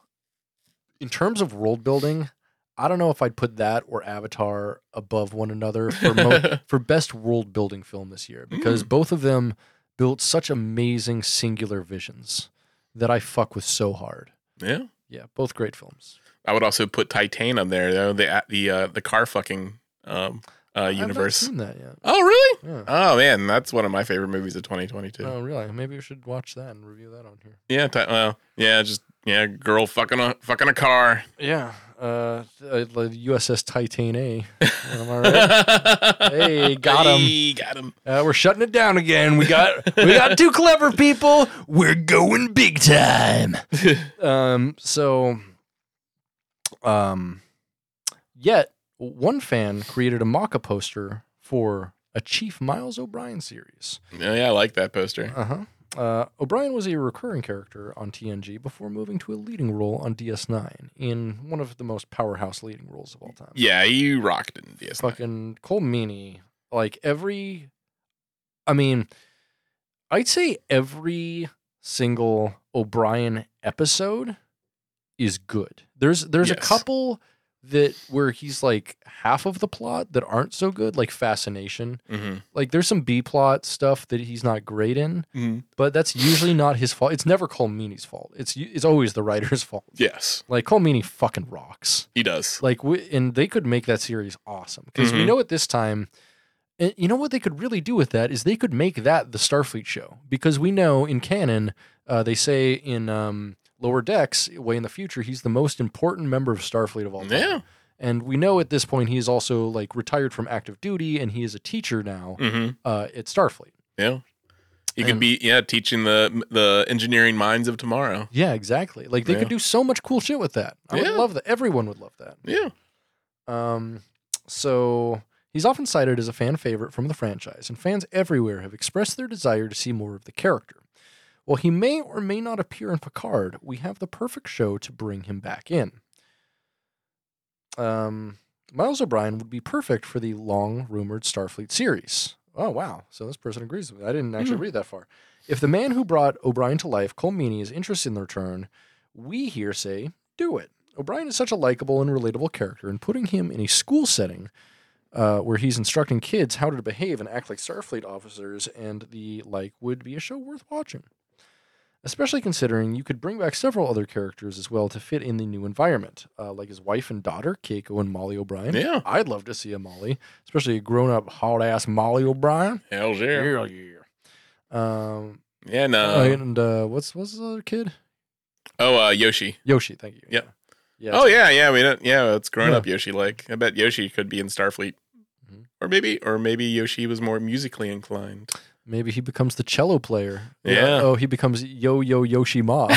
In terms of world building, I don't know if I'd put that or Avatar above one another for mo- for best world building film this year because Mm. both of them built such amazing singular visions that I fuck with so hard. Yeah. Yeah, both great films. I would also put Titan up there though. The the uh, the car fucking um uh I've not universe. seen that yet. Oh really? Yeah. Oh man, that's one of my favorite movies of 2022. Oh, really? Maybe we should watch that and review that on here. Yeah. Ti- well, yeah. Just yeah. Girl fucking a fucking a car. Yeah. Uh, uh, the USS Titan A. Am I right? Hey, got 'em. Hey, got him. Uh, we're shutting it down again. We got we got two clever people. We're going big time. um. So, um, yet one fan created a mock-up poster for a Chief Miles O'Brien series. Yeah, yeah, I like that poster. Uh-huh. Uh O'Brien was a recurring character on TNG before moving to a leading role on DS9 in one of the most powerhouse leading roles of all time. Yeah, you rocked in DS9. Fucking Colm Meaney, like every, I mean, I'd say every single O'Brien episode is good. There's there's a couple that where he's like half of the plot that aren't so good, like Fascination. hmm Like there's some B plot stuff that he's not great in, hmm but that's usually not his fault. It's never Colm Meaney's fault. It's it's always the writer's fault. Yes, Like Colm Meaney fucking rocks. he does. Like we, and they could make that series awesome because we Mhm. know at this time. And you know what they could really do with that is they could make that the Starfleet show because we know in canon uh, they say in um, Lower Decks way in the future he's the most important member of Starfleet of all time. Yeah. And we know at this point he is also like retired from active duty and he is a teacher now hmm uh, at Starfleet. Yeah. He could be yeah teaching the the engineering minds of tomorrow. Yeah, exactly. Like they Yeah. could do so much cool shit with that. I Yeah. would love that. Everyone would love that. Yeah. Um, so he's often cited as a fan favorite from the franchise, and fans everywhere have expressed their desire to see more of the character. While he may or may not appear in Picard, we have the perfect show to bring him back in. Um, Miles O'Brien would be perfect for the long rumored Starfleet series. Oh wow! So this person agrees with me. I didn't actually Hmm. read that far. If the man who brought O'Brien to life, Colm Meaney, is interested in the return, we here say do it. O'Brien is such a likable and relatable character, and putting him in a school setting uh, where he's instructing kids how to behave and act like Starfleet officers and the like would be a show worth watching. Especially considering you could bring back several other characters as well to fit in the new environment, uh, like his wife and daughter, Keiko and Molly O'Brien. Yeah. I'd love to see a Molly, especially a grown up, hot ass Molly O'Brien. Hell's yeah. Yeah, yeah. Um, Yeah. No. and uh, what's what's the other kid? oh, uh, Yoshi. Yoshi. Thank you. Yep. Yeah. Oh yeah, yeah. We don't. Yeah, it's grown Yeah. up Yoshi. Like I bet Yoshi could be in Starfleet, Mhm. or maybe, or maybe Yoshi was more musically inclined. Maybe he becomes the cello player. Yeah. Oh, he becomes Yo Yo Yoshi Ma.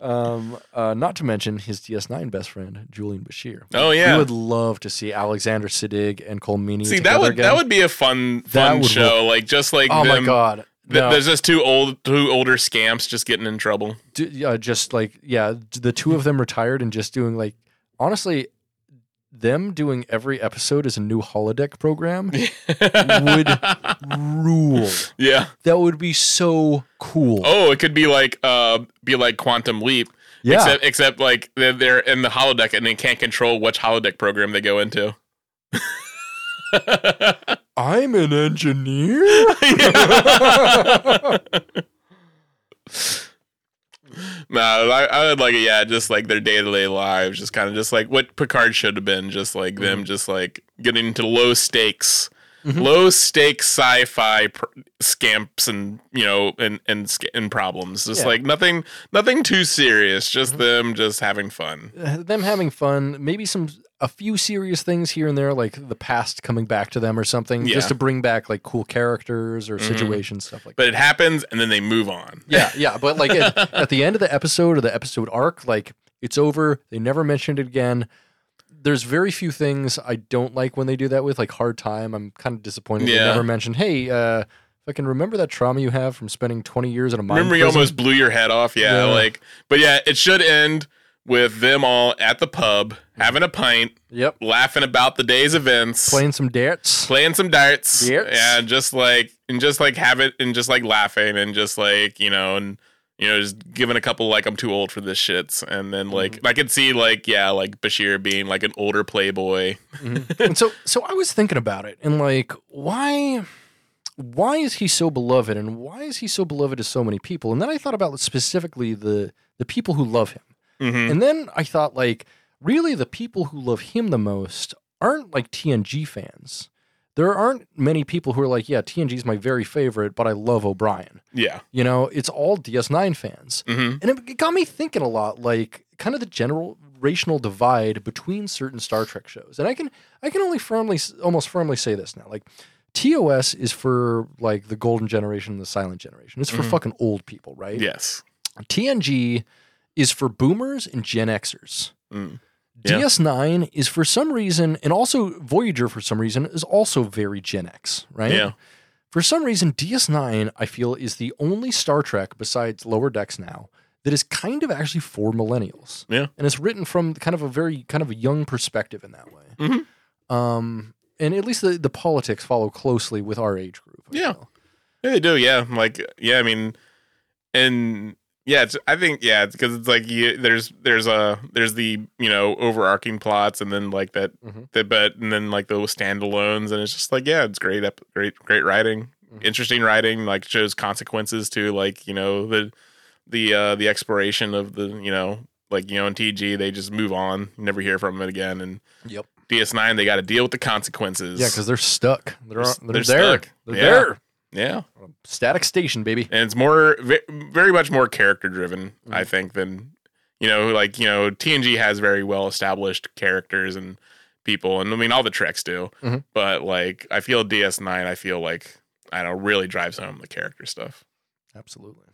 um, uh, not to mention his DS9 best friend, Julian Bashir. Oh, yeah. We would love to see Alexander Siddig and Colm Meaney See, that would again. that would be a fun fun show. Like just like Oh my god. Th- No. There's just two old, two older scamps just getting in trouble. D- yeah, just like yeah, the two of them retired and just doing like honestly, them doing every episode as a new holodeck program would rule. Yeah. That would be so cool. Oh, it could be like uh, be like Quantum Leap. yeah, Except, except like they're, they're in the holodeck and they can't control which holodeck program they go into. I'm an engineer. no, I, I would like it. Yeah, just like their day to day lives, just kind of just like what Picard should have been, just like them, Mm-hmm. just like getting into low stakes, Mhm. low stakes sci-fi pr- scamps and you know and and and problems. Just Yeah. like nothing, nothing too serious. Just Mhm. them, just having fun. Uh, them having fun, maybe some a few serious things here and there, like the past coming back to them or something, Yeah. just to bring back like cool characters or Mhm. situations, stuff like But that. it happens and then they move on. Yeah, yeah, but like at, at the end of the episode or the episode arc, like it's over. They never mentioned it again. There's very few things I don't like when they do that with, like hard time. I'm kind of disappointed they never mentioned. Hey, uh, if I can remember that trauma you have from spending 20 years in a mine Remember, you prison. almost blew your head off. Yeah, Yeah. like, but yeah, it should end with them all at the pub having a pint, Yep, laughing about the day's events, playing some darts. playing some darts, Darts. yeah, just like and just like have it and just like laughing and just like you know and you know just giving a couple like I'm too old for this shits and then like Mm-hmm. I could see like yeah like Bashir being like an older playboy. Mhm. and so so I was thinking about it and like why why is he so beloved and why is he so beloved to so many people? And then I thought about specifically the the people who love him. Hmm And then I thought like really the people who love him the most aren't like TNG fans. There aren't many people who are like, yeah, TNG is my very favorite, but I love O'Brien. Yeah. You know, it's all DS9 fans. hmm And it, it got me thinking a lot, like kind of the generational divide between certain Star Trek shows. And I can I can only firmly, almost firmly say this now, like TOS is for like the golden generation and the silent generation. It's for Mhm. fucking old people, right? Yes. TNG is for boomers and Gen Xers. Mm. Yeah. DS9 is for some reason, and also Voyager for some reason is also very Gen X, right? Yeah. For some reason, DS9, I feel, is the only Star Trek besides Lower Decks now that is kind of actually for millennials. Yeah. And it's written from kind of a very kind of a young perspective in that way. Mhm. Um, and at least the, the politics follow closely with our age group. I Yeah. feel. Yeah, they do. Yeah, like yeah. I mean, and yeah, it's, I think yeah, because it's like you, there's there's a there's the you know overarching plots, and then like that, Mhm. the but and then like those standalones, and it's just like yeah, it's great, ep- great, great writing, Mhm. interesting writing. Like shows consequences to like you know the the uh the exploration of the you know like you know in TG they just move on, never hear from it again, and Yep. DS9 they got to deal with the consequences. Yeah, because they're stuck. They're, They're- they're, they're there. stuck. They're Yeah. there. Yeah. Static station, baby. and it's more very much more character driven i Mhm. think than you know like you know tng has very well established characters and people and i mean all the treks do Mhm. but like i feel ds9 i feel like i don't know really drives home the character stuff Absolutely.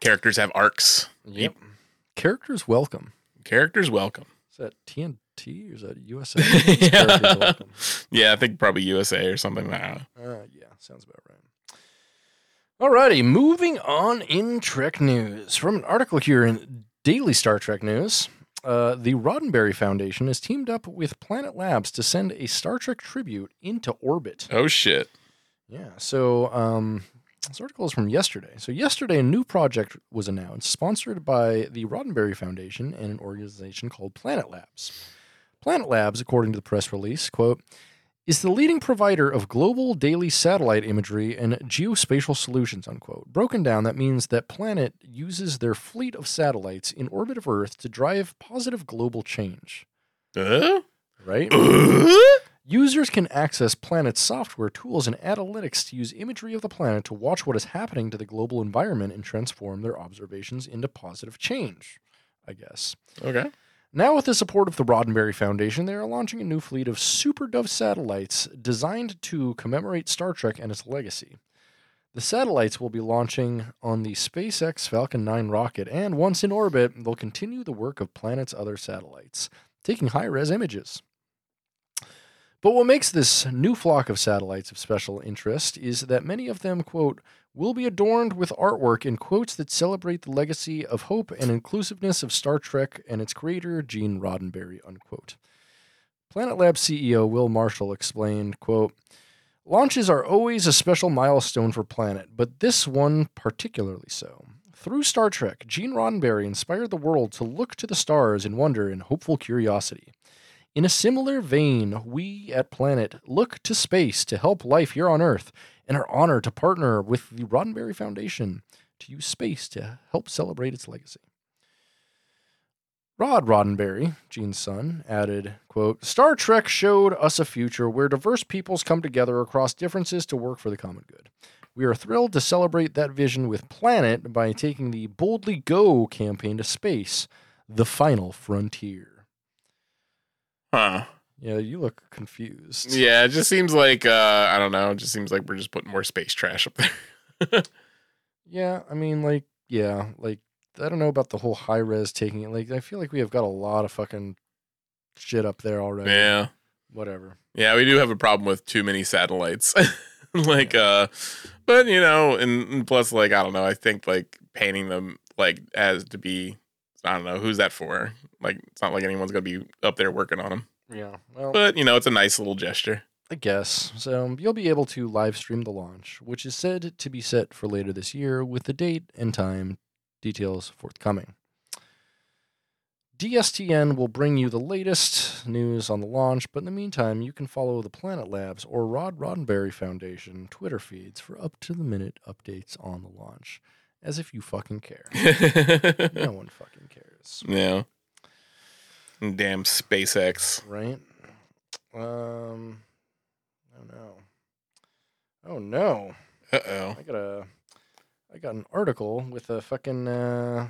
characters have arcs Yep. Characters welcome. characters welcome Is that TNT or is that USA? Yeah. yeah i think probably usa or something like that Uh, yeah, sounds about right. Alrighty, moving on in Trek news. From an article here in Daily Star Trek News, uh, the Roddenberry Foundation has teamed up with Planet Labs to send a Star Trek tribute into orbit. oh shit Yeah, so um, this article is from yesterday. So, yesterday, a new project was announced, sponsored by the Roddenberry Foundation and an organization called Planet Labs. Planet Labs, according to the press release, quote, is the leading provider of global daily satellite imagery and geospatial solutions, unquote. Broken down, that means that Planet uses their fleet of satellites in orbit of Earth to drive positive global change. uh? Right? Uh? Users can access Planet's software tools and analytics to use imagery of the planet to watch what is happening to the global environment and transform their observations into positive change, I guess. okay Now, with the support of the Roddenberry Foundation, they are launching a new fleet of Super Dove satellites designed to commemorate Star Trek and its legacy. The satellites will be launching on the SpaceX Falcon 9 rocket, and once in orbit, they'll continue the work of Planet's other satellites, taking high res images. But what makes this new flock of satellites of special interest is that many of them, quote, will be adorned with artwork and quotes that celebrate the legacy of hope and inclusiveness of Star Trek and its creator, Gene Roddenberry, unquote. Planet Lab CEO Will Marshall explained, quote, Launches are always a special milestone for Planet, but this one particularly so. Through Star Trek, Gene Roddenberry inspired the world to look to the stars in wonder and hopeful curiosity. In a similar vein, we at Planet look to space to help life here on Earth and are honor to partner with the Roddenberry Foundation to use space to help celebrate its legacy. Rod Roddenberry, Gene's son, added, quote, Star Trek showed us a future where diverse peoples come together across differences to work for the common good. We are thrilled to celebrate that vision with Planet by taking the Boldly Go campaign to space, the final frontier. Huh. Yeah, you look confused. Yeah, it just seems like uh I don't know. It just seems like we're just putting more space trash up there. Yeah, I mean, like, yeah, like, I don't know about the whole high res taking it. Like, I feel like we have got a lot of fucking shit up there already. yeah. Whatever. Yeah, we do have a problem with too many satellites. like uh but you know, and, and plus like I don't know, I think like painting them like as to be I don't know, who's that for? Like it's not like anyone's going to be up there working on them. Yeah. Well, But, you know, it's a nice little gesture. I guess. So um, you'll be able to live stream the launch, which is said to be set for later this year, with the date and time details forthcoming. DSTN will bring you the latest news on the launch, but in the meantime, you can follow the Planet Labs or Rod Roddenberry Foundation Twitter feeds for up to the minute updates on the launch. As if you fucking care. no one fucking cares. yeah. Damn SpaceX. Right? Um Oh no. Oh no. Uh-oh. I got a I got an article with a fucking uh,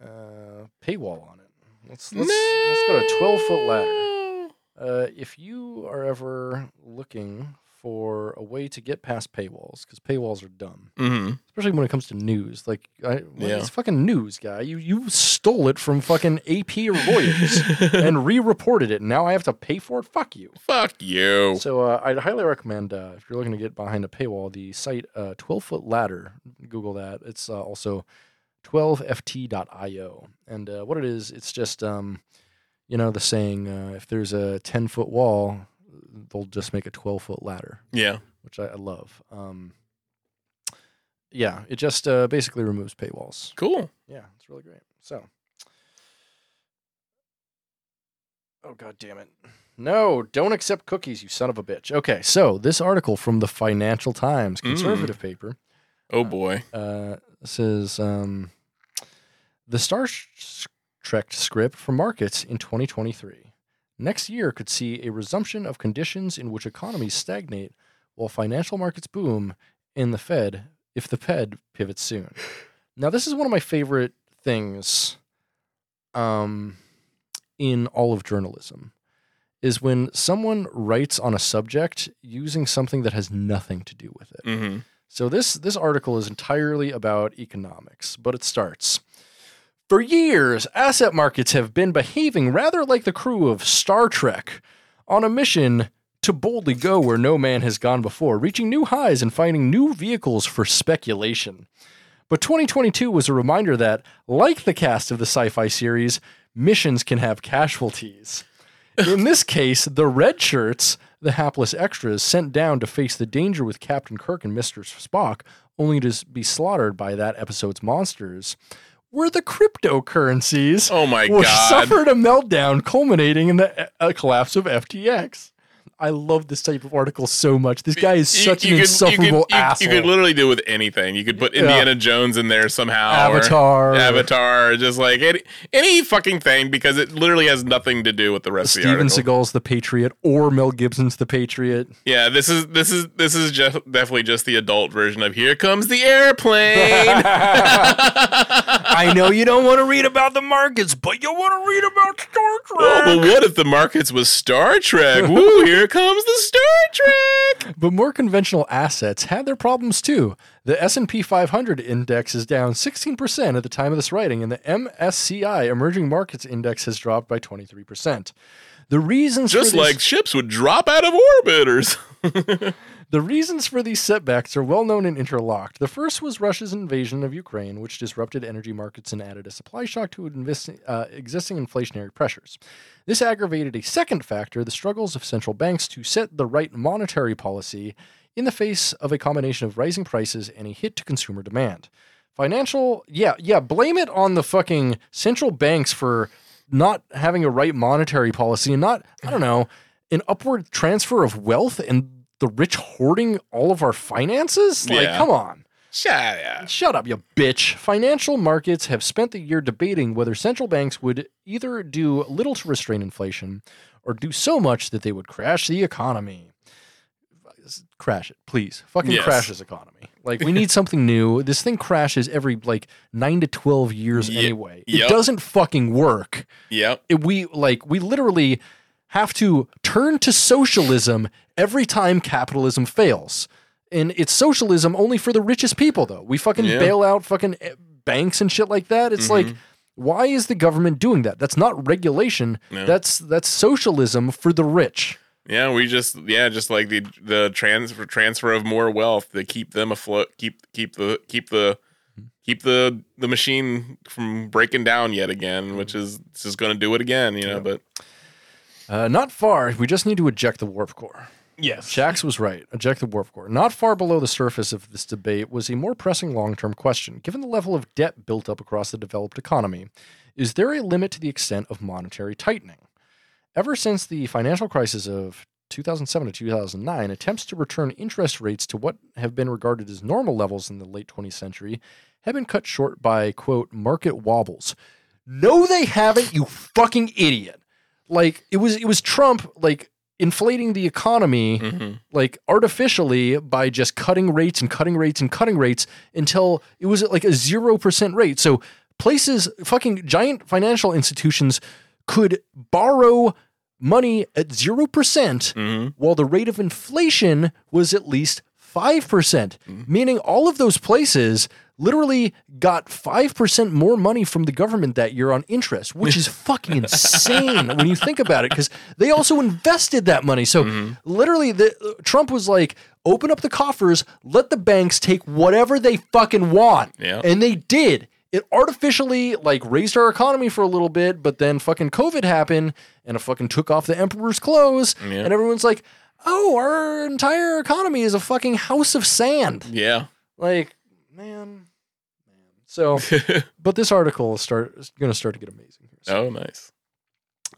uh, paywall on it. Let's let's, let's go to twelve foot ladder. Uh, if you are ever looking for a way to get past paywalls, because paywalls are dumb, Mhm. especially when it comes to news. Like, I, what- Yeah. it's fucking news, guy. You you stole it from fucking AP or Reuters and re-reported it, and now I have to pay for it. Fuck you. Fuck you. So uh, I'd highly recommend uh, if you're looking to get behind a paywall, the site uh, 12 Foot Ladder. Google that. It's uh, also 12ft.io. And uh, what it is, it's just um, you know the saying: uh, if there's a 10 foot wall, they'll just make a 12 foot ladder, Yeah. which I, I love. Um, yeah, it just uh, basically removes paywalls. Cool. Yeah, it's really great. So. Oh god damn it. No, don't accept cookies, you son of a bitch. Okay, so this article from the Financial Times, conservative paper, Oh boy. uh, says um, the Star Trek script for markets in 2023. Next year could see a resumption of conditions in which economies stagnate while financial markets boom in the Fed if the Fed pivots soon. Now, this is one of my favorite things um, in all of journalism is when someone writes on a subject using something that has nothing to do with it. Mm-hmm. So this this article is entirely about economics, but it starts. For years, asset markets have been behaving rather like the crew of Star Trek on a mission to boldly go where no man has gone before, reaching new highs and finding new vehicles for speculation. But 2022 was a reminder that, like the cast of the sci fi series, missions can have casualties. In this case, the red shirts, the hapless extras sent down to face the danger with Captain Kirk and Mr. Spock, only to be slaughtered by that episode's monsters, were the cryptocurrencies, Oh my which god. suffered a meltdown culminating in the uh, collapse of FTX. I love this type of article so much. This guy is You- such you an could- insufferable could, you- asshole. You could literally do with anything. You could put Yeah. Indiana Jones in there somehow. or Avatar. Avatar. Just like any, any fucking thing because it literally has nothing to do with the rest of the article. Steven. Seagal's The Patriot or Mel Gibson's The Patriot. Yeah, this is this is this is just definitely just the adult version of "Here Comes the Airplane." I know you don't want to read about the markets, but you want to read about Star Trek. oh, but what if the markets was Star Trek? Woo! Here comes the Star Trek. But more conventional assets had their problems too. The S&P 500 index is down 16% at the time of this writing and the MSCI Emerging Markets Index has dropped by 23%. The reasons Just for this, like ships would drop out of orbit or s- The reasons for these setbacks are well known and interlocked. The first was Russia's invasion of Ukraine, which disrupted energy markets and added a supply shock to uh, existing inflationary pressures. This aggravated a second factor the struggles of central banks to set the right monetary policy in the face of a combination of rising prices and a hit to consumer demand. Financial, yeah, yeah, blame it on the fucking central banks for not having a right monetary policy and not, I don't know, an upward transfer of wealth and the rich hoarding all of our finances? Like, Yeah. come on. Yeah, yeah. Shut up, you bitch. Financial markets have spent the year debating whether central banks would either do little to restrain inflation or do so much that they would crash the economy. Crash it, please. Fucking Yes. crash this economy. Like, we need something new. This thing crashes every like nine to 12 years Ye- anyway. It yep. doesn't fucking work. Yeah. We like, we literally have to turn to socialism every time capitalism fails. And it's socialism only for the richest people, though. We fucking Yeah. bail out fucking eh, banks and shit like that. It's like, Mhm. why is the government doing that? That's not regulation. No. That's that's socialism for the rich. Yeah, we just yeah, just like the the transfer transfer of more wealth to keep them afloat, keep keep the keep the keep the the machine from breaking down yet again, which is just going to do it again, you know. Yeah. But Uh, not far. We just need to eject the warp core. yes, Shaxs was right. Eject the warp core. Not far below the surface of this debate was a more pressing long term question. Given the level of debt built up across the developed economy, is there a limit to the extent of monetary tightening? Ever since the financial crisis of 2007 to 2009, attempts to return interest rates to what have been regarded as normal levels in the late 20th century have been cut short by, quote, market wobbles. No, they haven't, you fucking idiot. Like, it was, it was Trump, like, inflating the economy hmm like artificially by just cutting rates and cutting rates and cutting rates until it was at like a 0% rate. So places, fucking giant financial institutions could borrow money at 0% hmm while the rate of inflation was at least 5%, meaning all of those places literally got 5% more money from the government that year on interest, which is fucking insane when you think about it, because they also invested that money. So mm-hmm. literally, the, uh, Trump was like, open up the coffers, let the banks take whatever they fucking want. Yeah. And they did. It artificially like raised our economy for a little bit, but then fucking COVID happened and it fucking took off the emperor's clothes. And everyone's like, oh, our entire economy is a fucking house of sand. yeah. Like, man, man. So, but this article is start is going to start to get amazing here. So, oh, nice.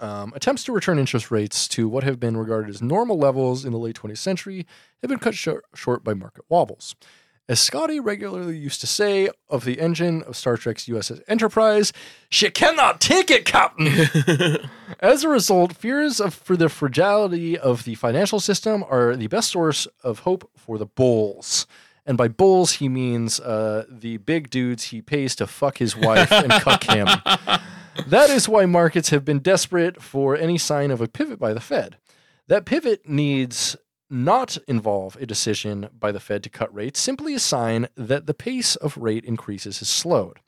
um, attempts to return interest rates to what have been regarded as normal levels in the late 20th century have been cut short, short by market wobbles. As Scotty regularly used to say of the engine of Star Trek's USS Enterprise, she cannot take it, Captain. As a result, fears of, for the fragility of the financial system are the best source of hope for the bulls. And by bulls, he means uh, the big dudes he pays to fuck his wife and cuck him. That is why markets have been desperate for any sign of a pivot by the Fed. That pivot needs not involve a decision by the Fed to cut rates, simply a sign that the pace of rate increases has slowed.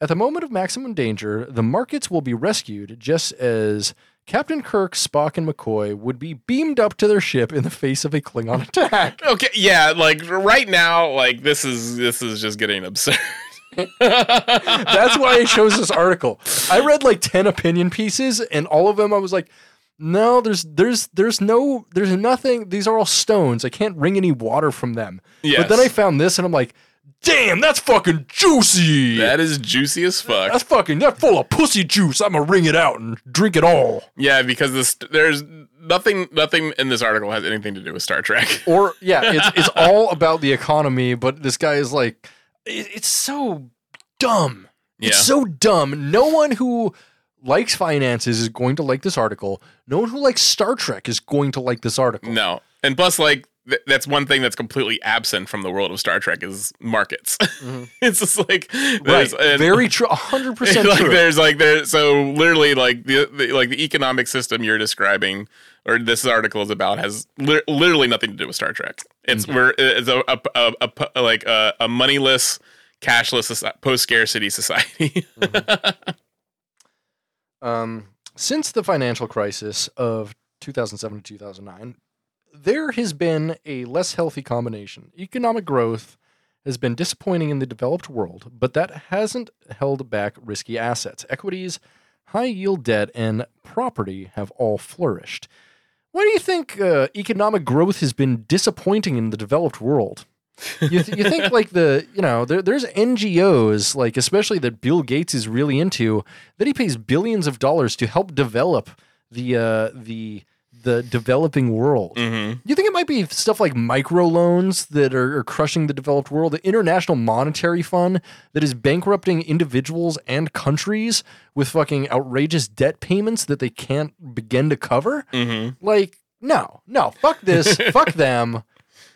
At the moment of maximum danger, the markets will be rescued just as Captain Kirk, Spock, and McCoy would be beamed up to their ship in the face of a Klingon attack. Okay, yeah, like right now, like this is this is just getting absurd. That's why I chose this article. I read like 10 opinion pieces and all of them I was like, no, there's there's there's no there's nothing. These are all stones. I can't wring any water from them. But then I found this and I'm like, damn, that's fucking juicy. That is juicy as fuck. that's fucking that's full of pussy juice. I'm gonna wring it out and drink it all. Yeah, because this there's nothing nothing in this article has anything to do with Star Trek. Or yeah, it's it's all about the economy, but this guy is like it, it's so dumb. Yeah. It's so dumb. No one who likes finances is going to like this article. No one who likes Star Trek is going to like this article. No. And plus like th- that's one thing that's completely absent from the world of Star Trek is markets. Mm-hmm. it's just like Right. there's and- Very true. 100% like true. there's like there so literally like the, the like the economic system you're describing or this article is about has li- literally nothing to do with Star Trek. It's mm-hmm. we're it's a, a, a, a- like a, a moneyless, cashless post scarcity society. Mm-hmm. Um, since the financial crisis of 2007 to 2009, there has been a less healthy combination. Economic growth has been disappointing in the developed world, but that hasn't held back risky assets. Equities, high yield debt, and property have all flourished. Why do you think uh, economic growth has been disappointing in the developed world? You, th- you think like the you know there, there's NGOs like especially that Bill Gates is really into that he pays billions of dollars to help develop the uh, the the developing world. Mm-hmm. You think it might be stuff like microloans that are, are crushing the developed world, the International Monetary Fund that is bankrupting individuals and countries with fucking outrageous debt payments that they can't begin to cover? Mm-hmm. Like, no, no, fuck this, fuck them,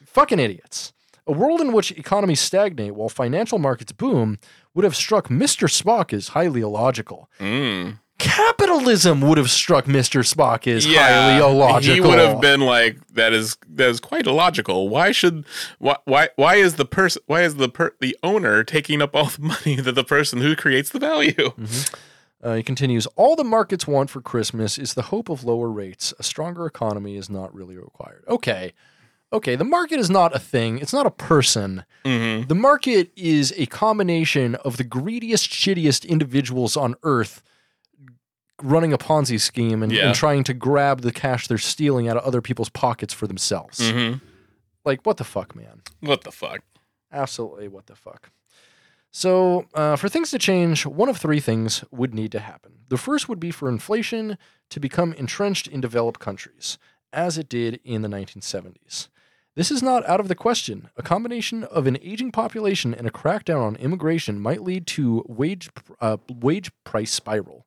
fucking idiots. A world in which economies stagnate while financial markets boom would have struck Mr. Spock as highly illogical. Mm. Capitalism would have struck Mr. Spock as highly illogical. He would have been like, "That is that is quite illogical. Why should why why why is the person why is the per, the owner taking up all the money that the person who creates the value?" Uh, he continues, all the markets want for Christmas is the hope of lower rates. A stronger economy is not really required. Okay. Okay. The market is not a thing, it's not a person. Mm-hmm. The market is a combination of the greediest, shittiest individuals on earth running a Ponzi scheme and, Yeah. and trying to grab the cash they're stealing out of other people's pockets for themselves. Mm-hmm. Like, what the fuck, man? What the fuck? Absolutely, what the fuck. So, uh, for things to change, one of three things would need to happen. The first would be for inflation to become entrenched in developed countries, as it did in the 1970s. This is not out of the question. A combination of an aging population and a crackdown on immigration might lead to wage uh, wage price spiral.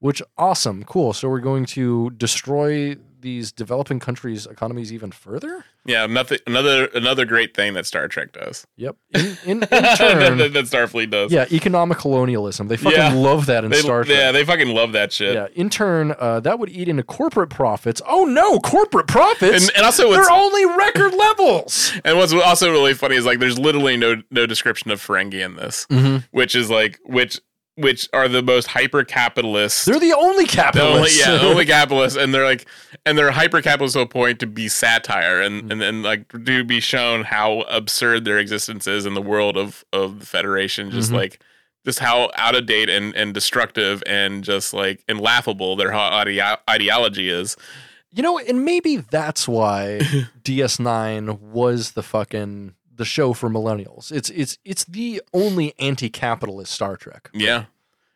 Which awesome, cool. So we're going to destroy these developing countries' economies even further. Yeah, nothing. Another another great thing that Star Trek does. Yep. In, in, in that, turn, that, that Starfleet does. Yeah, economic colonialism. They fucking Yeah. love that in They, Star Trek. yeah, they fucking love that shit. Yeah, in turn, uh, that would eat into corporate profits. Oh no, corporate profits! And, and also, They're only record levels. and what's also really funny is like there's literally no no description of Ferengi in this, Mhm. which is like which which are the most hyper capitalist. They're the only the only, capitalists. yeah, the only capitalists, and they're like, and they're hyper capitalists to a point to be satire, and Mm. and then like to be shown how absurd their existence is in the world of of the Federation, just Mhm. like just how out of date and and destructive and just like and laughable their ideo- ideology is. you know, and maybe that's why DS9 was the fucking the show for millennials. It's it's it's the only anti-capitalist Star Trek. Yeah.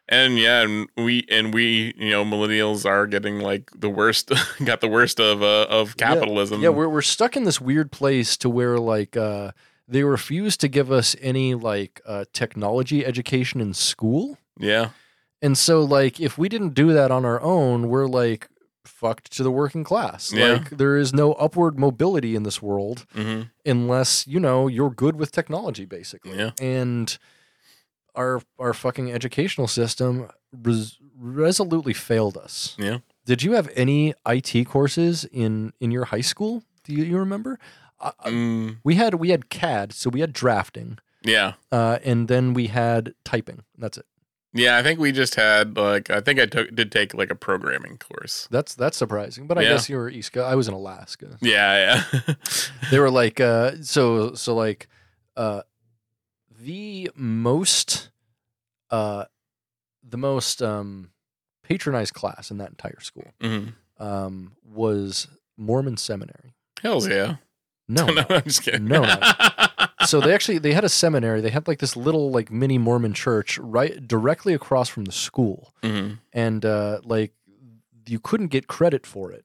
And yeah, and we and we, you know, millennials are getting like the worst, got the worst of uh, of capitalism. Yeah, we're we're stuck in this weird place to where like uh, they refuse to give us any like uh, technology education in school. yeah, And so, like, if we didn't do that on our own, we're like fucked to the working class. Yeah. Like, there is no upward mobility in this world hmm unless you know you're good with technology, basically. Yeah. And our our fucking educational system res- resolutely failed us. Yeah. Did you have any IT courses in in your high school? Do you, you remember? Uh, uh, mm, we had we had CAD, so we had drafting, yeah, uh, and then we had typing. That's it. Yeah. I think we just had like I think I took did take like a programming course. That's that's surprising. But I Yeah. guess you were East Coast. I was in Alaska. Yeah, yeah, They were like uh so so like uh the most uh the most um patronized class in that entire school hmm um was Mormon seminary. Hell's yeah. No. no, no. I'm just kidding. No, no. so they actually they had a seminary. They had like this little like mini Mormon church right directly across from the school. hmm and uh, like you couldn't get credit for it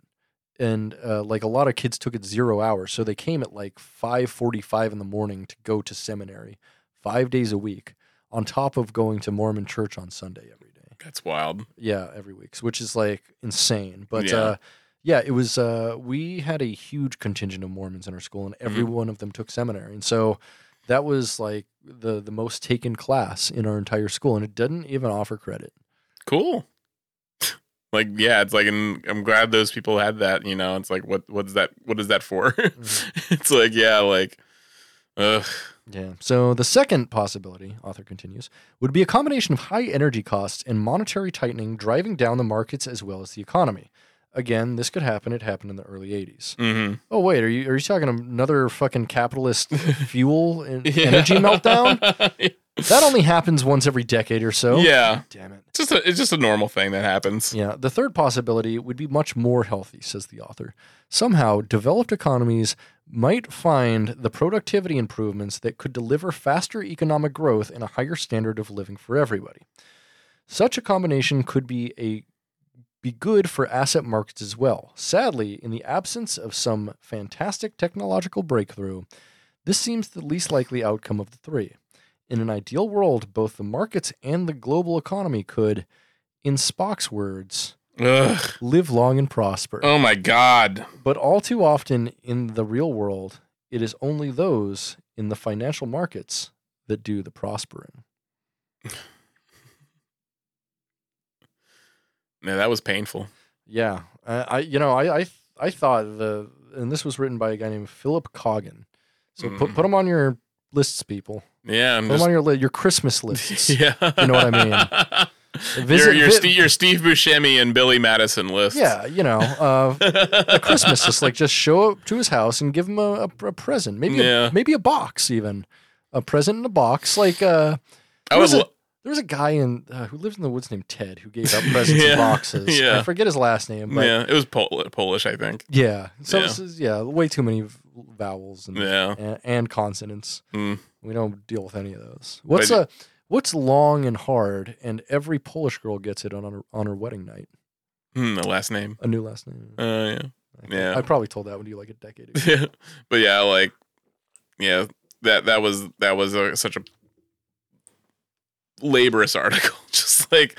and uh, like a lot of kids took it zero hours so they came at like 5.45 in the morning to go to seminary five days a week on top of going to mormon church on sunday every day That's wild. yeah every week which is like insane but Yeah. uh, yeah it was uh, we had a huge contingent of mormons in our school and every Mm-hmm. one of them took seminary and so that was like the the most taken class in our entire school and it didn't even offer credit Cool. like yeah, it's like and I'm glad those people had that. You know, it's like what what's that? What is that for? Mm-hmm. it's like yeah, like. Ugh. Yeah. So the second possibility, author continues, would be a combination of high energy costs and monetary tightening driving down the markets as well as the economy. Again, this could happen. It happened in the early 80s. Mm-hmm. Oh wait, are you are you talking another fucking capitalist fuel and energy meltdown? That only happens once every decade or so. Yeah. Damn it. It's just a, it's just a normal thing that happens. Yeah, the third possibility would be much more healthy, says the author. Somehow, developed economies might find the productivity improvements that could deliver faster economic growth and a higher standard of living for everybody. Such a combination could be a be good for asset markets as well. Sadly, in the absence of some fantastic technological breakthrough, this seems the least likely outcome of the three. In an ideal world, both the markets and the global economy could, in Spock's words, Ugh. live long and prosper. Oh my god. But all too often in the real world, it is only those in the financial markets that do the prospering. Yeah, that was painful. Yeah, I, I you know, I, I, I thought the, and this was written by a guy named Philip Coggan. So put Mm. put them on your lists, people. Yeah, I'm Put them just on your li- your Christmas lists. yeah. You know what I mean? your Visit- your, vi- Steve, your Steve Buscemi and Billy Madison list. Yeah, you know, uh, a Christmas just like just show up to his house and give him a, a, a present, maybe Yeah. a, maybe a box even, a present in a box. Like uh, I was, would. A, lo- there was a guy in uh, who lives in the woods named Ted who gave out presents Yeah, in boxes. yeah. I forget his last name, but yeah, it was Pol- Polish, I think. Yeah, so Yeah. this is- yeah, way too many vowels and Yeah. and, and consonants. Mm. We don't deal with any of those. What's But- uh, what's long and hard, and every Polish girl gets it on her on her wedding night. Hmm, the last name. A new last name. Uh, yeah. I yeah. I probably told that one to you like a decade ago. Yeah, but yeah, like, yeah, that that was that was a, such a laborious article. just like,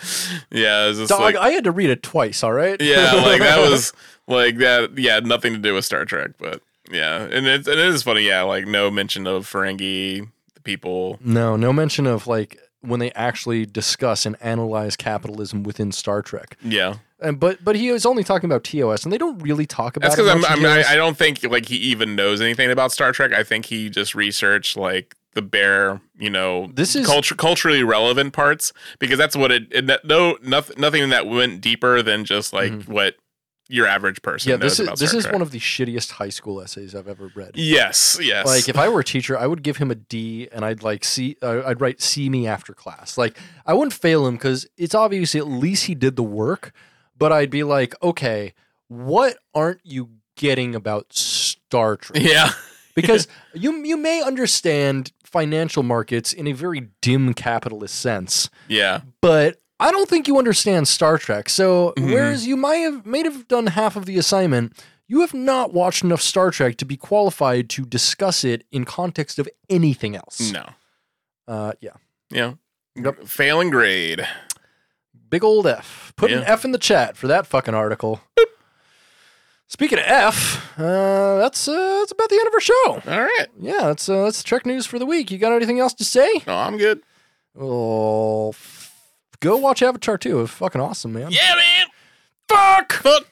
yeah, it just Dog, like, I had to read it twice. All right. yeah, like that was like that. Yeah, nothing to do with Star Trek, but yeah, and and it is funny. Yeah, like no mention of Ferengi, the people. No, no mention of like when they actually discuss and analyze capitalism within Star Trek. Yeah, And but but he is only talking about TOS, and they don't really talk about. that's it because I'm, I'm I, I don't think like he even knows anything about Star Trek. I think he just researched like the bare, you know, This is- culture culturally relevant parts because that's what it. it no, nothing, nothing that went deeper than just like what your average person. yeah, knows this is about this is one of the shittiest high school essays I've ever read. Yes, yes. Like if I were a teacher, I would give him a D, and I'd like see, uh, I'd write "see me after class." Like I wouldn't fail him because it's obvious at least he did the work. But I'd be like, okay, what aren't you getting about Star Trek? yeah, because you you may understand financial markets in a very dim capitalist sense, yeah, but I don't think you understand Star Trek. So Mhm. whereas you might have may have done half of the assignment, you have not watched enough Star Trek to be qualified to discuss it in context of anything else. no, Uh, yeah, yeah. Yep. Failing grade. big old F. Put an F in the chat for that fucking article. Speaking of F, uh, that's uh, that's about the end of our show. All right. Yeah, that's uh, that's Trek news for the week. You got anything else to say? No, I'm good. Oh, f- go watch Avatar 2. It's fucking awesome, man. Yeah, man. Fuck. Fuck.